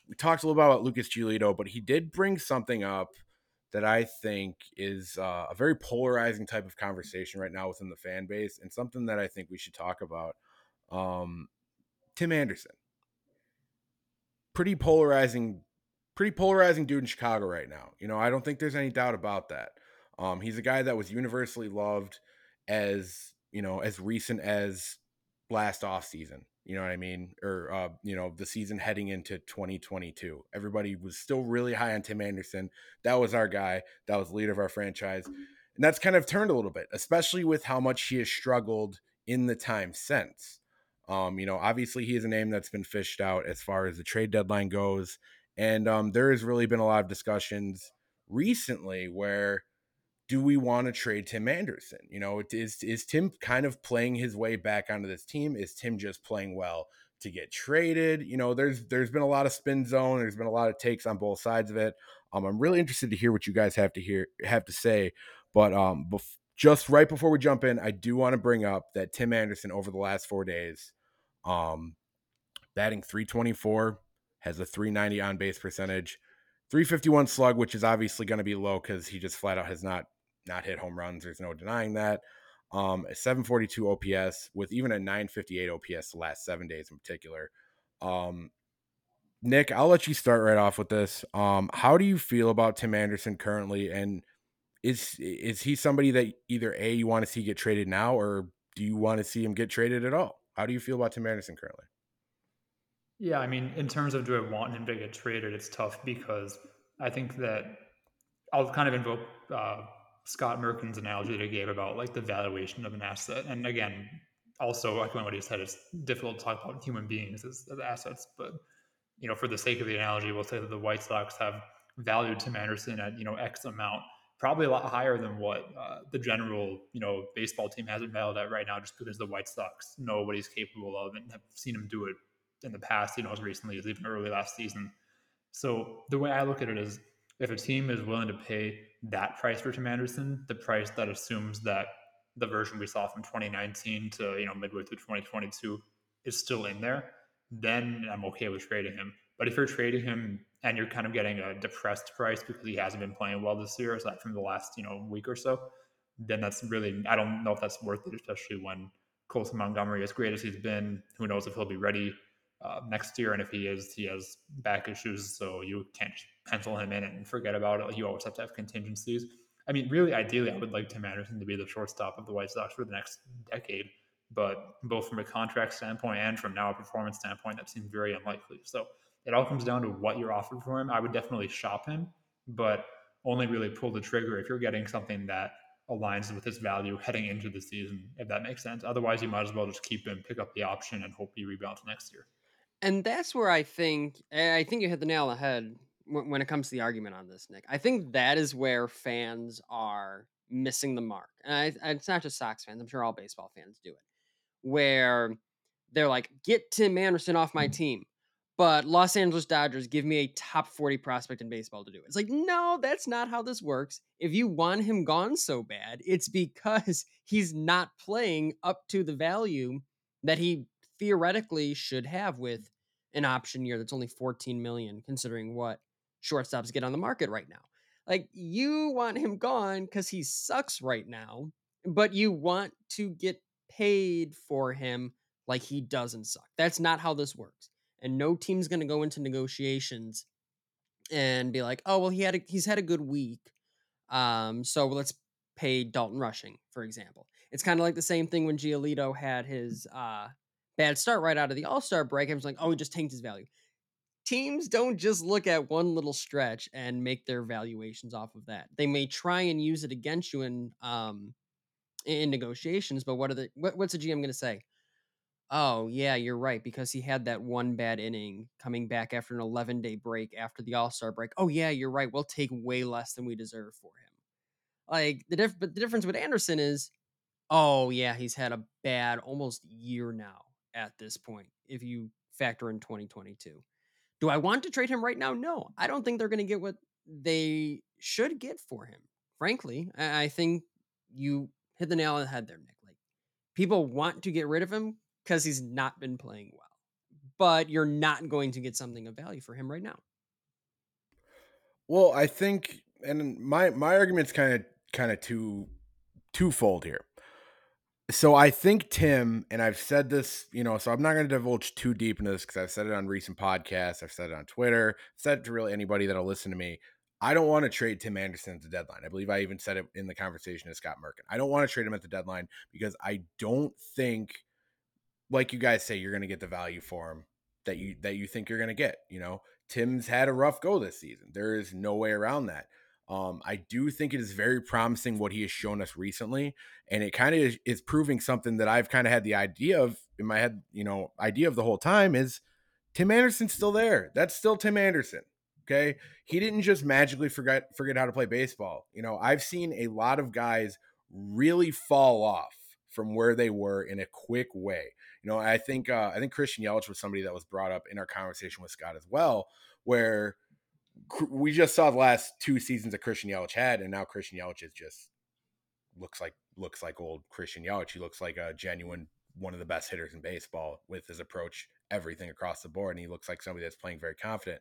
we talked a little bit about Lucas Giolito, but he did bring something up that I think is uh, a very polarizing type of conversation right now within the fan base, and something that I think we should talk about. Um, Tim Anderson, pretty polarizing, pretty polarizing dude in Chicago right now. You know, I don't think there's any doubt about that. Um, he's a guy that was universally loved as you know as recent as last off season you know what i mean? Or uh, you know the season heading into 2022 everybody was still really high on tim anderson. That was our guy. That was leader of our franchise. And that's kind of turned a little bit especially with how much he has struggled in the time since. Um, you know obviously he is a name that's been fished out as far as the trade deadline goes. And um, there has really been a lot of discussions recently where do we want to trade Tim Anderson? You know, is is Tim kind of playing his way back onto this team? Is Tim just playing well to get traded? You know, there's there's been a lot of spin zone. There's been a lot of takes on both sides of it. Um, I'm really interested to hear what you guys have to hear have to say. But um, bef- just right before we jump in, I do want to bring up that Tim Anderson over the last four days, um, batting 324, has a 390 on base percentage. 351 slug, which is obviously going to be low because he just flat out has not not hit home runs. There's no denying that. Um, a 742 OPS with even a 958 OPS the last seven days in particular. Um, Nik, I'll let you start right off with this. Um, how do you feel about Tim Anderson currently? And is is he somebody that either a you want to see get traded now, or do you want to see him get traded at all? How do you feel about Tim Anderson currently? Yeah, I mean, in terms of do I want him to get traded, it's tough because I think that I'll kind of invoke uh, Scott Merkin's analogy that he gave about like the valuation of an asset. And again, also echoing what he said, it's difficult to talk about human beings as, as assets. But you know, for the sake of the analogy, we'll say that the White Sox have valued Tim Anderson at you know X amount, probably a lot higher than what uh, the general you know baseball team has it valued at right now, just because the White Sox know what he's capable of and have seen him do it in the past, you know, as recently as even early last season. So the way I look at it is if a team is willing to pay that price for Tim Anderson, the price that assumes that the version we saw from 2019 to you know midway through 2022 is still in there, then I'm okay with trading him. But if you're trading him and you're kind of getting a depressed price because he hasn't been playing well this year, aside from the last you know week or so, then that's really I don't know if that's worth it, especially when Colson Montgomery, as great as he's been, who knows if he'll be ready uh, next year. And if he is, he has back issues, so you can't pencil him in and forget about it. You always have to have contingencies. I mean, really, ideally, I would like Tim Anderson to be the shortstop of the White Sox for the next decade. But both from a contract standpoint and from now a performance standpoint, that seems very unlikely. So it all comes down to what you're offered for him. I would definitely shop him, but only really pull the trigger if you're getting something that aligns with his value heading into the season, if that makes sense. Otherwise, you might as well just keep him, pick up the option, and hope he rebounds next year. And that's where I think eh, I think you hit the nail on the head when, when it comes to the argument on this, Nik. I think that is where fans are missing the mark, and I, it's not just Sox fans. I'm sure all baseball fans do it, where they're like, "Get Tim Anderson off my team." But Los Angeles Dodgers give me a top 40 prospect in baseball to do it. It's like, no, that's not how this works. If you want him gone so bad, it's because he's not playing up to the value that he theoretically should have with an option year that's only 14 million considering what shortstops get on the market right now. Like you want him gone because he sucks right now, but you want to get paid for him like he doesn't suck. That's not how this works. And no team's going to go into negotiations and be like, "Oh, well, he had a, he's had a good week, um, so let's pay Dalton Rushing, for example." It's kind of like the same thing when Giolito had his uh, bad start right out of the All Star break. I was like, "Oh, he just tanked his value." Teams don't just look at one little stretch and make their valuations off of that. They may try and use it against you in um, in negotiations, but what are the what, what's the GM going to say? Oh, yeah, you're right because he had that one bad inning coming back after an 11 day break after the All Star break. Oh, yeah, you're right. We'll take way less than we deserve for him. Like the diff- but the difference with Anderson is, oh yeah, he's had a bad almost year now at this point. If you factor in 2022, do I want to trade him right now? No, I don't think they're going to get what they should get for him. Frankly, I, think you hit the nail on the head there, Nik. Like people want to get rid of him because he's not been playing well. But you're not going to get something of value for him right now. Well, I think, and my my argument's kind of kind of two twofold here. So I think Tim, and I've said this, you know, so I'm not going to divulge too deep into this because I've said it on recent podcasts, I've said it on Twitter, said it to really anybody that'll listen to me. I don't want to trade Tim Anderson at the deadline. I believe I even said it in the conversation with Scott Merkin. I don't want to trade him at the deadline because I don't think like you guys say, you're going to get the value for him that you that you think you're going to get. You know, Tim's had a rough go this season. There is no way around that. Um, I do think it is very promising what he has shown us recently, and it kind of is, is, proving something that I've kind of had the idea of in my head. You know, idea of the whole time is Tim Anderson's still there. That's still Tim Anderson. Okay, he didn't just magically forget forget how to play baseball. You know, I've seen a lot of guys really fall off from where they were in a quick way. You know, I think uh, I think Christian Yelich was somebody that was brought up in our conversation with Scott as well, where we just saw the last two seasons that Christian Yelich had, and now Christian Yelich is just looks like looks like old Christian Yelich. He looks like a genuine one of the best hitters in baseball with his approach, everything across the board, and he looks like somebody that's playing very confident.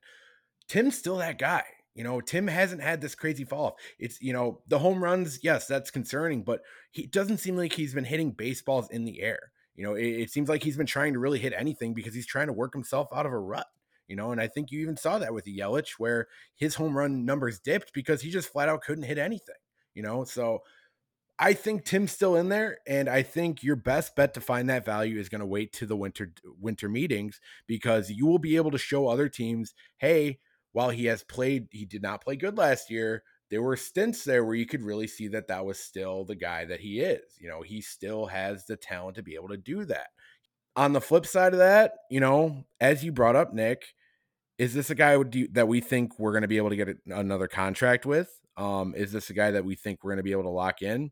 Tim's still that guy. You know, Tim hasn't had this crazy fall off. It's, you know, the home runs, yes, that's concerning, but he doesn't seem like he's been hitting baseballs in the air. You know, it, it, seems like he's been trying to really hit anything because he's trying to work himself out of a rut. You know, and I think you even saw that with Yelich, where his home run numbers dipped because he just flat out couldn't hit anything. you know? So I think Tim's still in there, and I think your best bet to find that value is going to wait to the winter winter meetings because you will be able to show other teams, hey, while he has played, he did not play good last year. There were stints there where you could really see that that was still the guy that he is. You know, he still has the talent to be able to do that. On the flip side of that, you know, as you brought up, Nik, is this a guy that we think we're going to be able to get another contract with? Um, is this a guy that we think we're going to be able to lock in?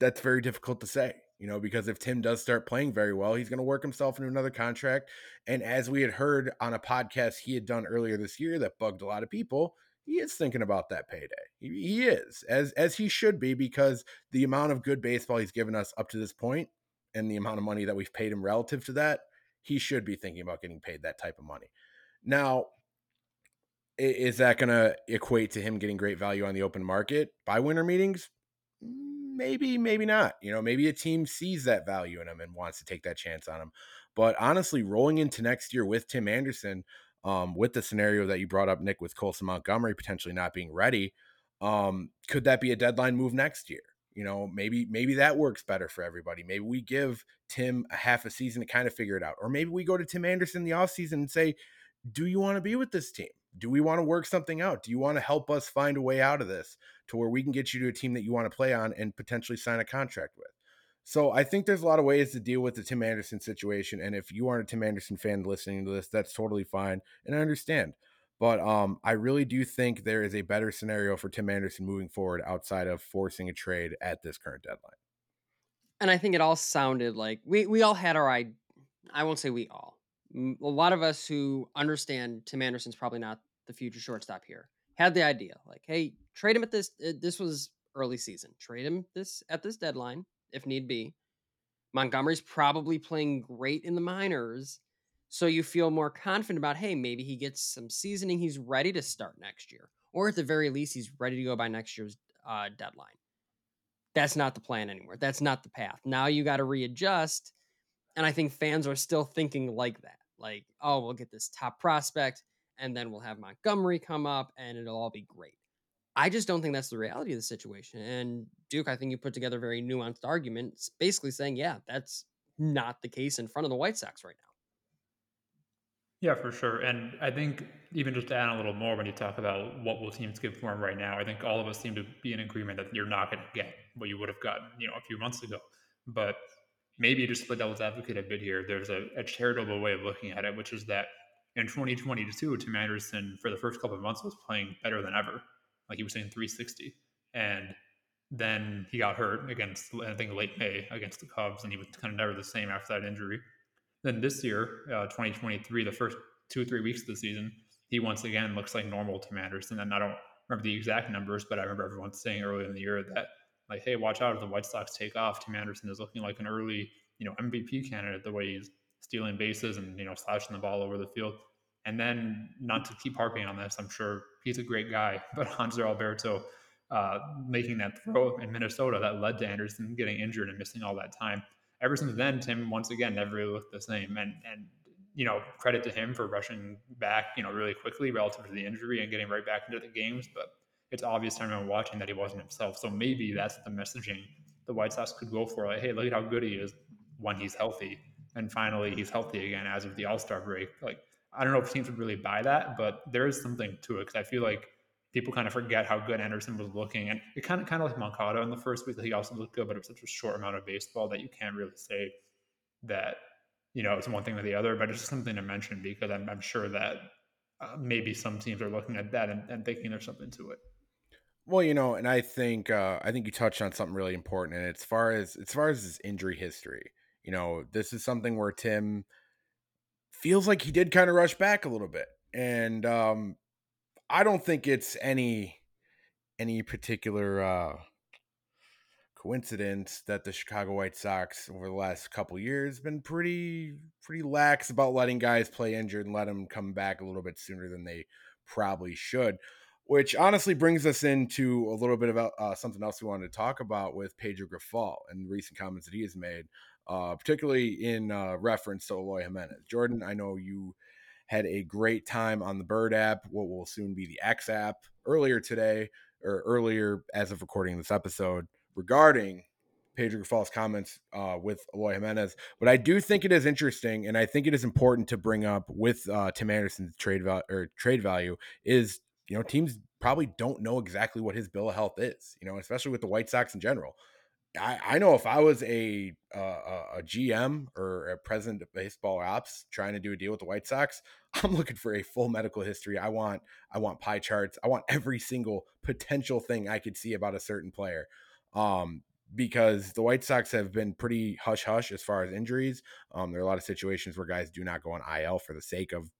that's very difficult to say, you know, because if Tim does start playing very well, he's going to work himself into another contract. And as we had heard on a podcast he had done earlier this year that bugged a lot of people, he is thinking about that payday. He, he is, as as he should be, because the amount of good baseball he's given us up to this point and the amount of money that we've paid him relative to that, he should be thinking about getting paid that type of money. Now, is that going to equate to him getting great value on the open market by winter meetings? maybe, maybe not. You know, maybe a team sees that value in him and wants to take that chance on him. But honestly, rolling into next year with Tim Anderson, um, with the scenario that you brought up, Nik, with Colson Montgomery potentially not being ready, um, could that be a deadline move next year? You know, maybe maybe that works better for everybody. Maybe we give Tim a half a season to kind of figure it out. Or maybe we go to Tim Anderson in the offseason and say, do you want to be with this team? Do we want to work something out? Do you want to help us find a way out of this to where we can get you to a team that you want to play on and potentially sign a contract with? So I think there's a lot of ways to deal with the Tim Anderson situation. And if you aren't a Tim Anderson fan listening to this, that's totally fine. And I understand. But um, I really do think there is a better scenario for Tim Anderson moving forward outside of forcing a trade at this current deadline. And I think it all sounded like we, we all had our I I won't say we all a lot of us who understand Tim Anderson's probably not the future shortstop here had the idea like, hey, trade him at this. Uh, this was early season. Trade him this at this deadline if need be. Montgomery's probably playing great in the minors, so you feel more confident about, hey, maybe he gets some seasoning. He's ready to start next year, or at the very least, he's ready to go by next year's uh, deadline. That's not the plan anymore. That's not the path. Now you got to readjust, and I think fans are still thinking like that like, oh, we'll get this top prospect and then we'll have Montgomery come up and it'll all be great. I just don't think that's the reality of the situation. And Duke, I think you put together a very nuanced argument, basically saying, yeah, that's not the case in front of the White Sox right now. Yeah, for sure. And I think even just to add a little more when you talk about what will teams give for him right now, I think all of us seem to be in agreement that you're not going to get what you would have gotten, you know, a few months ago. But maybe just play devil's advocate a bit here, there's a, a charitable way of looking at it, which is that in 2022, Tim Anderson for the first couple of months was playing better than ever. Like he was saying 360. And then he got hurt against, I think, late May against the Cubs, and he was kind of never the same after that injury. Then this year, uh, 2023, the first two or three weeks of the season, he once again looks like normal Tim Anderson. And I don't remember the exact numbers, but I remember everyone saying earlier in the year that like, hey, watch out if the White Sox take off. Tim Anderson is looking like an early, you know, MVP candidate the way he's stealing bases and you know slashing the ball over the field. And then, not to keep harping on this, I'm sure he's a great guy, but Hanser Alberto uh, making that throw in Minnesota that led to Anderson getting injured and missing all that time. Ever since then, Tim once again never really looked the same. And and you know, credit to him for rushing back, you know, really quickly relative to the injury and getting right back into the games. But it's obvious to everyone watching that he wasn't himself. So maybe that's the messaging the White Sox could go for. Like, hey, look at how good he is when he's healthy. And finally, he's healthy again as of the All Star break. Like, I don't know if teams would really buy that, but there is something to it because I feel like people kind of forget how good Anderson was looking. And it kind of, kind of like Moncada in the first week he also looked good, but it was such a short amount of baseball that you can't really say that, you know, it's one thing or the other. But it's just something to mention because I'm, I'm sure that uh, maybe some teams are looking at that and, and thinking there's something to it. Well, you know, and I think uh, I think you touched on something really important, and as far as as far as his injury history, you know, this is something where Tim feels like he did kind of rush back a little bit, and um, I don't think it's any any particular uh, coincidence that the Chicago White Sox over the last couple years been pretty pretty lax about letting guys play injured and let them come back a little bit sooner than they probably should which honestly brings us into a little bit about uh, something else we wanted to talk about with Pedro Grifol and recent comments that he has made, uh, particularly in uh, reference to Eloy Jimenez. Jordan, I know you had a great time on the Bird app, what will soon be the X app, earlier today, or earlier as of recording this episode regarding Pedro Grifol's comments uh, with Eloy Jimenez. But I do think it is interesting, and I think it is important to bring up with uh, Tim Anderson's trade value or trade value is you know teams probably don't know exactly what his bill of health is. You know, especially with the White Sox in general. I, I know if I was a, uh, a GM or a president of baseball ops trying to do a deal with the White Sox, I'm looking for a full medical history. I want I want pie charts. I want every single potential thing I could see about a certain player. Um, because the White Sox have been pretty hush hush as far as injuries. Um, there are a lot of situations where guys do not go on IL for the sake of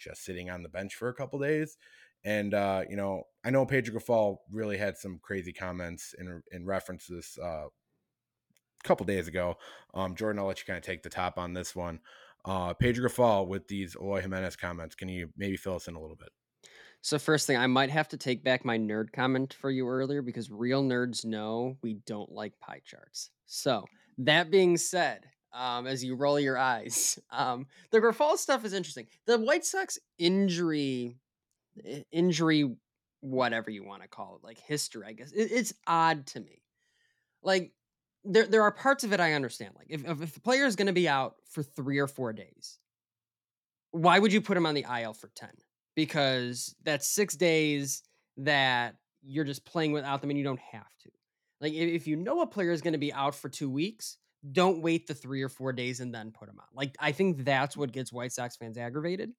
just sitting on the bench for a couple days. And uh, you know, I know Pedro Grifol really had some crazy comments in in reference to this uh, a couple days ago. Um, Jordan, I'll let you kind of take the top on this one. Uh, Pedro Grifol with these Eloy Jimenez comments. Can you maybe fill us in a little bit? So first thing, I might have to take back my nerd comment for you earlier because real nerds know we don't like pie charts. So that being said, um, as you roll your eyes, um, the Grifol stuff is interesting. The White Sox injury, injury, whatever you want to call it, like history, I guess it, it's odd to me. Like there, there are parts of it I understand. Like if if, a player is going to be out for three or four days, why would you put him on the IL for ten? because that's six days that you're just playing without them and you don't have to. Like if you know a player is going to be out for two weeks, don't wait the three or four days and then put him on. Like I think that's what gets White Sox fans aggravated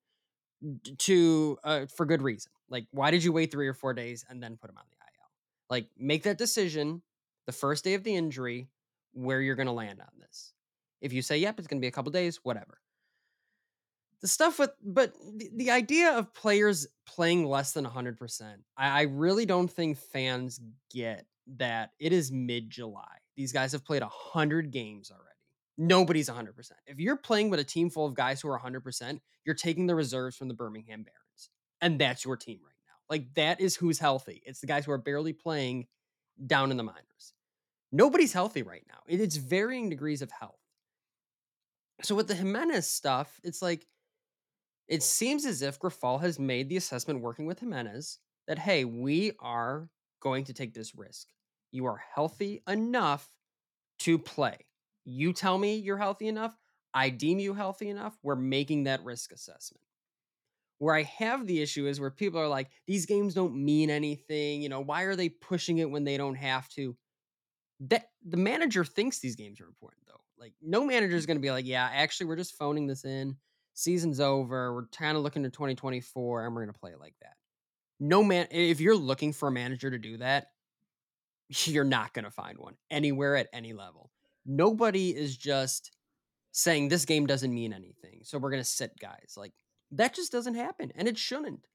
to uh, for good reason. Like why did you wait three or four days and then put him on the IL? Like make that decision the first day of the injury where you're going to land on this. If you say yep, it's going to be a couple days, whatever the stuff with but the, the idea of players playing less than 100% I, I really don't think fans get that it is mid-july these guys have played 100 games already nobody's 100% if you're playing with a team full of guys who are 100% you're taking the reserves from the birmingham barons and that's your team right now. Like that is who's healthy. It's the guys who are barely playing down in the minors. Nobody's healthy right now. It's varying degrees of health. So with the jimenez stuff it's like it seems as if Grifol has made the assessment working with Jimenez that, hey, we are going to take this risk. You are healthy enough to play. You tell me you're healthy enough. I deem you healthy enough. We're making that risk assessment. Where I have the issue is where people are like, these games don't mean anything. You know, why are they pushing it when they don't have to? That the manager thinks these games are important, though. Like, no manager is mm. going to be like, yeah, actually, we're just phoning this in season's over. We're kind of looking to 2024 and we're going to play it like that. No man, if you're looking for a manager to do that, you're not going to find one anywhere at any level. Nobody is just saying this game doesn't mean anything. So we're to sit guys. Like that just doesn't happen and it shouldn't.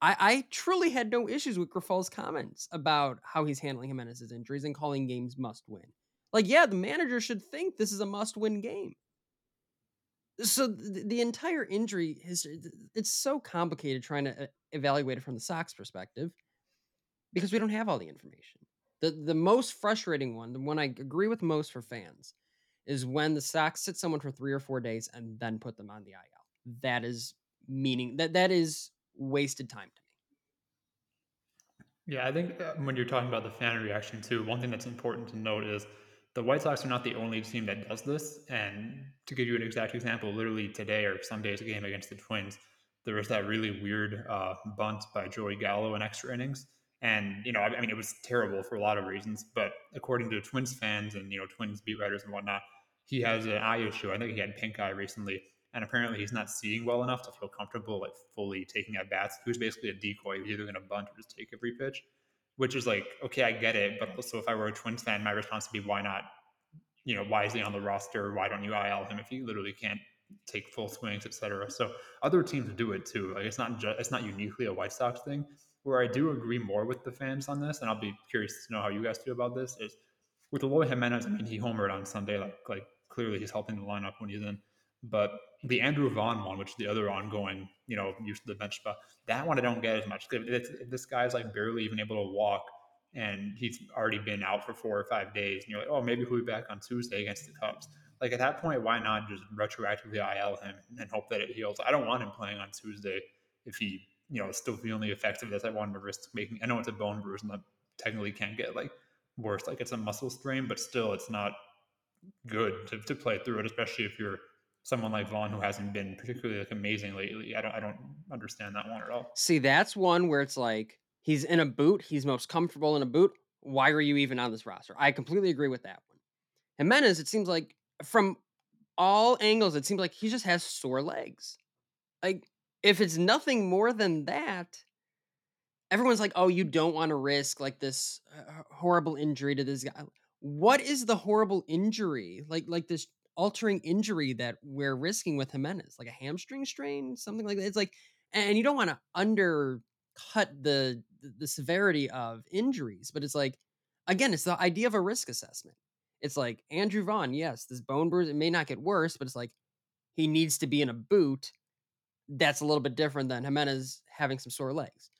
I, I truly had no issues with Grifol's comments about how he's handling Jimenez's injuries and calling games must win. Like, yeah, the manager should think this is a must win game so the, entire injury history it's so complicated trying to uh, evaluate it from the Sox perspective because we don't have all the information. The the most frustrating one, the one I agree with most for fans, is when the Sox sit someone for three or four days and then put them on the IL. That is meaning that that is wasted time to me. Yeah, I think uh, when you're talking about the fan reaction too, one thing that's important to note is the White Sox are not the only team that does this. And to give you an exact example, literally today or Sunday's game against the Twins, there was that really weird uh, bunt by Joey Gallo in extra innings. And, you know, I mean, it was terrible for a lot of reasons. But according to Twins fans and, you know, Twins beat writers and whatnot, he has an eye issue. I think he had pink eye recently. And apparently he's not seeing well enough to feel comfortable, like fully taking at bats. He was basically a decoy. He was either going to bunt or just take every pitch which is like, okay, I get it. But also, if I were a Twins fan, my response would be, why not? You know, why is he on the roster? Why don't you IL him if he literally can't take full swings, etc. So other teams do it too. Like it's not just it's not uniquely a White Sox thing. Where I do agree more with the fans on this, and I'll be curious to know how you guys feel about this. Is with Eloy Jimenez. I mean, he homered on Sunday. Like like clearly he's helping the lineup when he's in. But the Andrew Vaughn one, which is the other ongoing, you know, use of the bench spot, that one I don't get as much. If this guy's like barely even able to walk and he's already been out for four or five days, and you're like, oh, maybe he'll be back on Tuesday against the Cubs. Like at that point, why not just retroactively IL him and hope that it heals? I don't want him playing on Tuesday if he you know, still the of this. I wanted to risk making. I know it's a bone bruise and that technically can't get like worse, like it's a muscle strain, but still, it's not good to, to play through it, especially if you're someone like Vaughn who hasn't been particularly like amazing lately. I don't I don't understand that one at all. See, that's one where it's like he's in a boot, he's most comfortable in a boot. Why are you even on this roster? I completely agree with that one. Jimenez, it seems like from all angles, it seems like he just has sore legs. Like, if it's nothing more than that, everyone's like, oh, you don't want to risk like this uh, horrible injury to this guy. What is the horrible injury? Like, like this altering injury that we're risking with Jimenez, like a hamstring strain, something like that. It's like, and you don't want to undercut the the severity of injuries, but it's like, again, it's the idea of a risk assessment. It's like Andrew Vaughn, yes, this bone bruise, it may not get worse, but it's like he needs to be in a boot. That's a little bit different than Jimenez having some sore legs.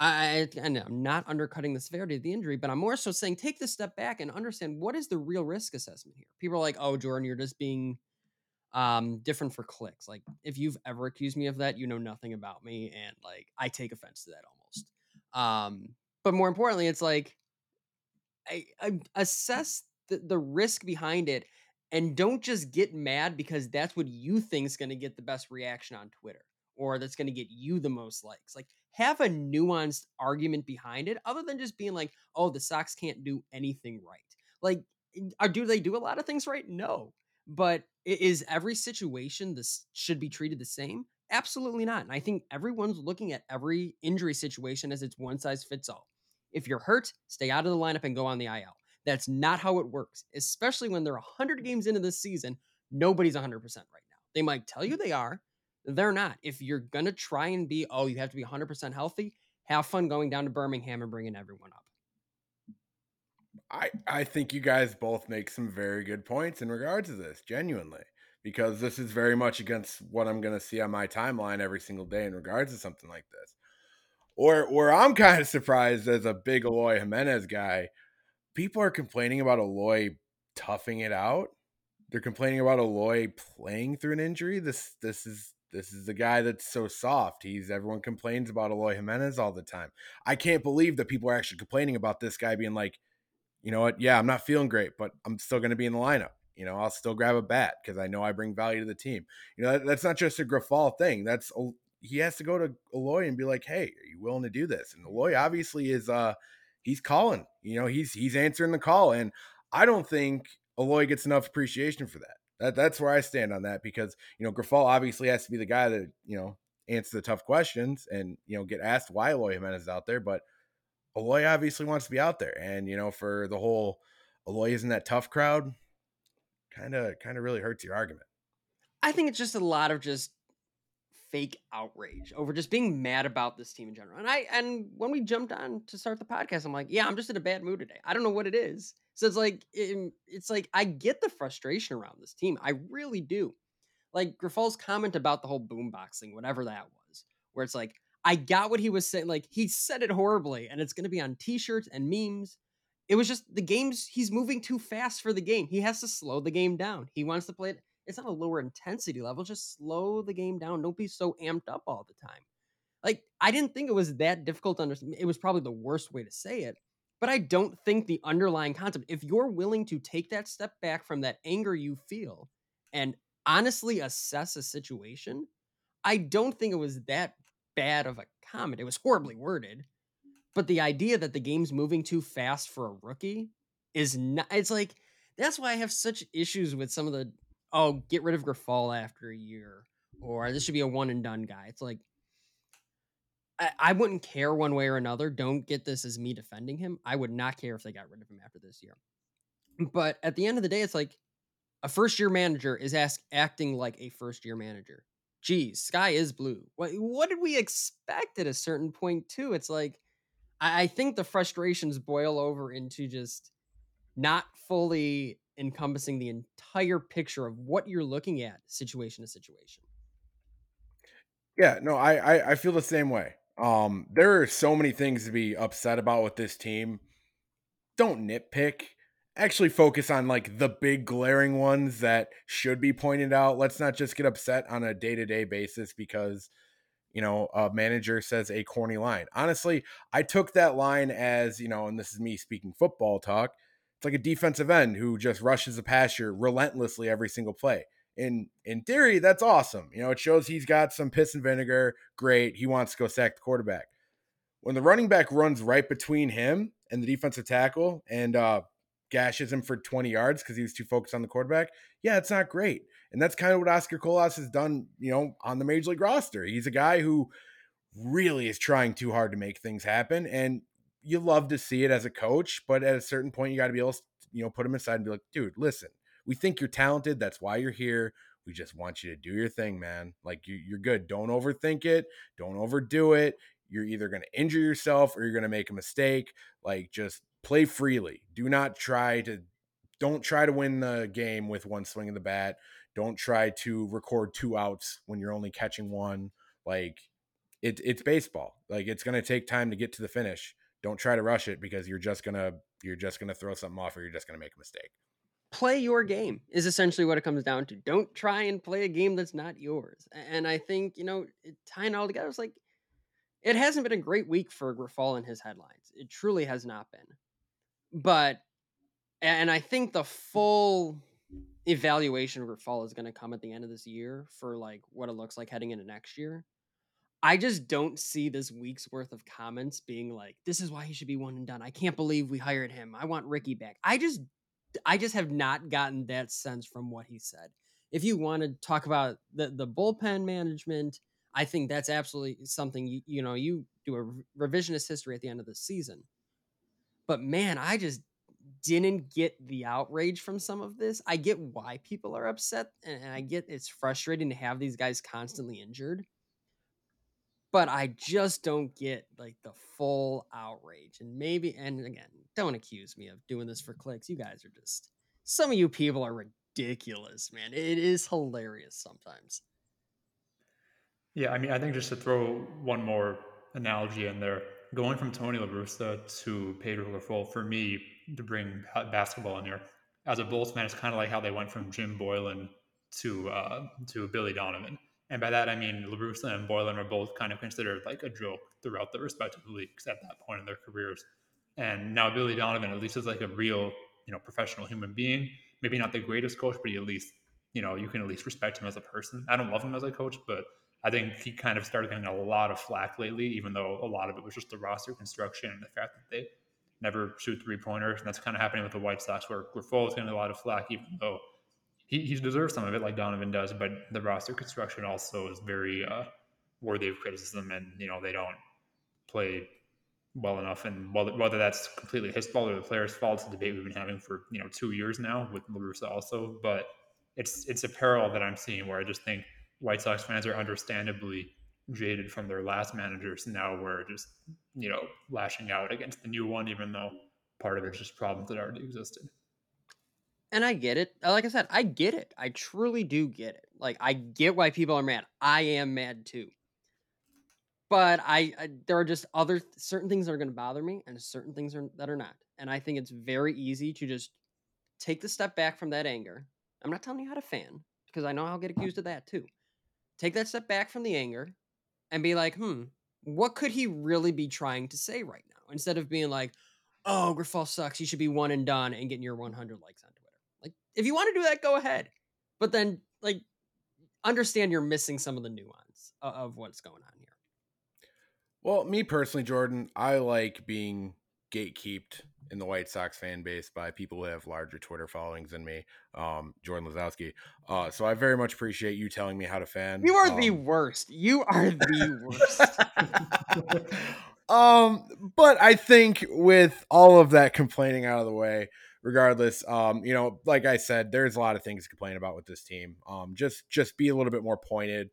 I, I, I'm not undercutting the severity of the injury, but I'm more so saying take this step back and understand what is the real risk assessment here. People are like, "Oh, Jordan, you're just being um, different for clicks." Like, if you've ever accused me of that, you know nothing about me, and like I take offense to that almost. Um, but more importantly, it's like I, I assess the, the risk behind it, and don't just get mad because that's what you think is going to get the best reaction on Twitter or that's going to get you the most likes. Like have a nuanced argument behind it other than just being like, "Oh, the Sox can't do anything right." Like are, uh, do they do a lot of things right? No. But is every situation this should be treated the same? Absolutely not. And I think everyone's looking at every injury situation as it's one size fits all. If you're hurt, stay out of the lineup and go on the IL. That's not how it works, especially when they're 100 games into this season. Nobody's 100% right now. They might tell you they are, they're not. If you're going to try and be, oh, you have to be 100% healthy, have fun going down to Birmingham and bringing everyone up. I, I think you guys both make some very good points in regards to this, genuinely, because this is very much against what I'm going to see on my timeline every single day in regards to something like this. Or, or I'm kind of surprised as a big Eloy Jimenez guy, people are complaining about Eloy toughing it out. They're complaining about Eloy playing through an injury. This this is this is the guy that's so soft. He's everyone complains about Eloy Jimenez all the time. I can't believe that people are actually complaining about this guy being like, you know what? Yeah, I'm not feeling great, but I'm still going to be in the lineup. You know, I'll still grab a bat because I know I bring value to the team. You know, that, that's not just a Grifol thing. That's he has to go to Eloy and be like, "Hey, are you willing to do this?" And Eloy obviously is uh he's calling. You know, he's he's answering the call, and I don't think Eloy gets enough appreciation for that. That that's where I stand on that because you know Grifol obviously has to be the guy that you know answer the tough questions and you know get asked why Eloy Jimenez is out there, but Eloy obviously wants to be out there, and you know for the whole Eloy isn't that tough crowd, kind of kind of really hurts your argument. I think it's just a lot of just fake outrage over just being mad about this team in general. And I and when we jumped on to start the podcast, I'm like, yeah, I'm just in a bad mood today. I don't know what it is. So it's like it, it's like I get the frustration around this team. I really do. Like Grifol's comment about the whole boomboxing, whatever that was, where it's like I got what he was saying. Like he said it horribly, and it's going to be on T-shirts and memes. It was just the game's. He's moving too fast for the game. He has to slow the game down. He wants to play it. It's not a lower intensity level. Just slow the game down. Don't be so amped up all the time. Like I didn't think it was that difficult to understand. It was probably the worst way to say it but I don't think the underlying concept, if you're willing to take that step back from that anger you feel and honestly assess a situation, I don't think it was that bad of a comment. It was horribly worded. But the idea that the game's moving too fast for a rookie is not, it's like, that's why I have such issues with some of the, oh, get rid of Grifol after a year, or this should be a one and done guy. It's like, I, I wouldn't care one way or another. Don't get this as me defending him. I would not care if they got rid of him after this year. But at the end of the day, it's like a first year manager is ask, acting like a first year manager. Geez, sky is blue. What, what did we expect at a certain point, too? It's like, I, I think the frustrations boil over into just not fully encompassing the entire picture of what you're looking at situation to situation. Yeah, no, I, I, I feel the same way. Um, there are so many things to be upset about with this team. Don't nitpick. Actually focus on like the big glaring ones that should be pointed out. Let's not just get upset on a day-to-day basis because you know, a manager says a corny line. Honestly, I took that line as, you know, and this is me speaking football talk. It's like a defensive end who just rushes the pasture relentlessly every single play. In in theory, that's awesome. You know, it shows he's got some piss and vinegar. Great. He wants to go sack the quarterback. When the running back runs right between him and the defensive tackle and uh, gashes him for 20 yards because he was too focused on the quarterback, yeah, it's not great. And that's kind of what Oscar Colas has done, you know, on the major league roster. He's a guy who really is trying too hard to make things happen. And you love to see it as a coach, but at a certain point, you got to be able to, you know, put him aside and be like, dude, listen, we think you're talented. That's why you're here. We just want you to do your thing, man. Like you, you're good. Don't overthink it. Don't overdo it. You're either going to injure yourself or you're going to make a mistake. Like just play freely. Do not try to don't try to win the game with one swing of the bat. Don't try to record two outs when you're only catching one. Like it, it's baseball. Like it's going to take time to get to the finish. Don't try to rush it because you're just gonna you're just gonna throw something off or you're just gonna make a mistake. Play your game is essentially what it comes down to. Don't try and play a game that's not yours. And I think you know tying it all together is like it hasn't been a great week for Grifol and his headlines. It truly has not been. But and I think the full evaluation of Grifol is going to come at the end of this year for like what it looks like heading into next year. I just don't see this week's worth of comments being like, "This is why he should be one and done." I can't believe we hired him. I want Ricky back. I just, I just have not gotten that sense from what he said. If you want to talk about the the bullpen management, I think that's absolutely something you you know you do a revisionist history at the end of the season. But man, I just didn't get the outrage from some of this. I get why people are upset, and I get it's frustrating to have these guys constantly injured but I just don't get like the full outrage. And maybe, and again, don't accuse me of doing this for clicks. You guys are just, some of you people are ridiculous, man. It is hilarious sometimes. Yeah, I mean, I think just to throw one more analogy in there, going from Tony La Russa to Pedro Grifol, for me, to bring basketball in here, as a Bulls fan, it's kind of like how they went from Jim Boylan to uh, to Billy Donovan and by that, I mean La Russa and Boylan are both kind of considered like a joke throughout their respective leagues at that point in their careers. And now Billy Donovan at least is like a real, you know, professional human being. Maybe not the greatest coach, but at least, you know, you can at least respect him as a person. I don't love him as a coach, but I think he kind of started getting a lot of flack lately, even though a lot of it was just the roster construction and the fact that they never shoot three pointers. And that's kind of happening with the White Sox, where Grifol is getting a lot of flack, even though he, he deserves some of it, like Donovan does, but the roster construction also is very uh, worthy of criticism, and you know they don't play well enough. And whether, whether that's completely his fault or the players' fault, it's a debate we've been having for you know two years now with La Russa also. But it's it's a parallel that I'm seeing where I just think White Sox fans are understandably jaded from their last managers. Now we're just you know lashing out against the new one, even though part of it's just problems that already existed and I get it. Like I said, I get it. I truly do get it. Like I get why people are mad. I am mad too. But I, I there are just other certain things that are going to bother me, and certain things are, that are not. And I think it's very easy to just take the step back from that anger. I'm not telling you how to fan because I know I'll get accused of that too. Take that step back from the anger and be like, hmm, what could he really be trying to say right now? Instead of being like, oh, Grifol sucks. He should be one and done and getting your 100 likes on if you want to do that, go ahead. But then, like, understand you're missing some of the nuance of, of what's going on here. Well, me personally, Jordan, I like being gatekeeped in the White Sox fan base by people who have larger Twitter followings than me, um, Jordan Lazowski. Uh, so I very much appreciate you telling me how to fan. You are um, the worst. You are the worst. um, but I think with all of that complaining out of the way, regardless, um, you know, like I said, there's a lot of things to complain about with this team. Um, just just be a little bit more pointed.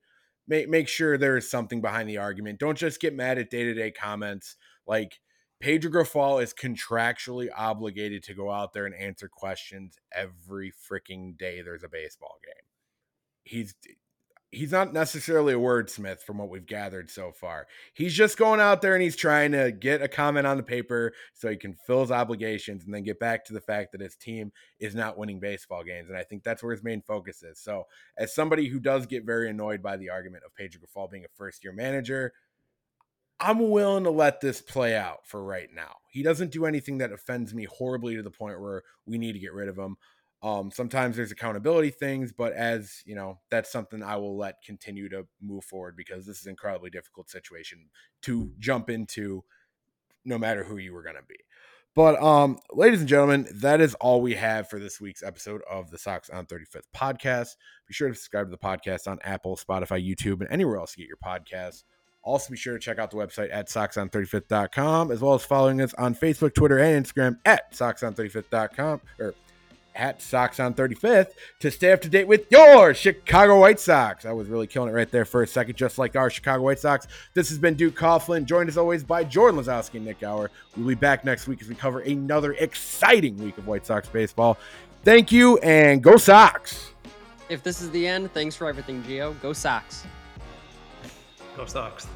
Make make sure there is something behind the argument. Don't just get mad at day to day comments. Like Pedro Grifol is contractually obligated to go out there and answer questions every freaking day there's a baseball game. He's he's not necessarily a wordsmith from what we've gathered so far. He's just going out there and he's trying to get a comment on the paper so he can fill his obligations and then get back to the fact that his team is not winning baseball games. And I think that's where his main focus is. So, as somebody who does get very annoyed by the argument of Pedro Grifol being a first year manager, I'm willing to let this play out for right now. He doesn't do anything that offends me horribly to the point where we need to get rid of him. Um, sometimes there's accountability things, but as you know, that's something I will let continue to move forward because this is an incredibly difficult situation to jump into, no matter who you were going to be. But um, ladies and gentlemen, that is all we have for this week's episode of the Sox on 35th podcast. Be sure to subscribe to the podcast on Apple, Spotify, YouTube, and anywhere else you get your podcasts. Also, be sure to check out the website at soxon35th.com, as well as following us on Facebook, Twitter, and Instagram at soxon35th.com or at Sox on 35th to stay up to date with your Chicago White Sox. I was really killing it right there for a second, just like our Chicago White Sox. This has been Duke Coughlin, joined as always by Jordan Lazowski and Nik Gaur. We'll be back next week as we cover another exciting week of White Sox baseball. Thank you and go Sox! If this is the end, thanks for everything, Gio. Go Sox. Go Sox.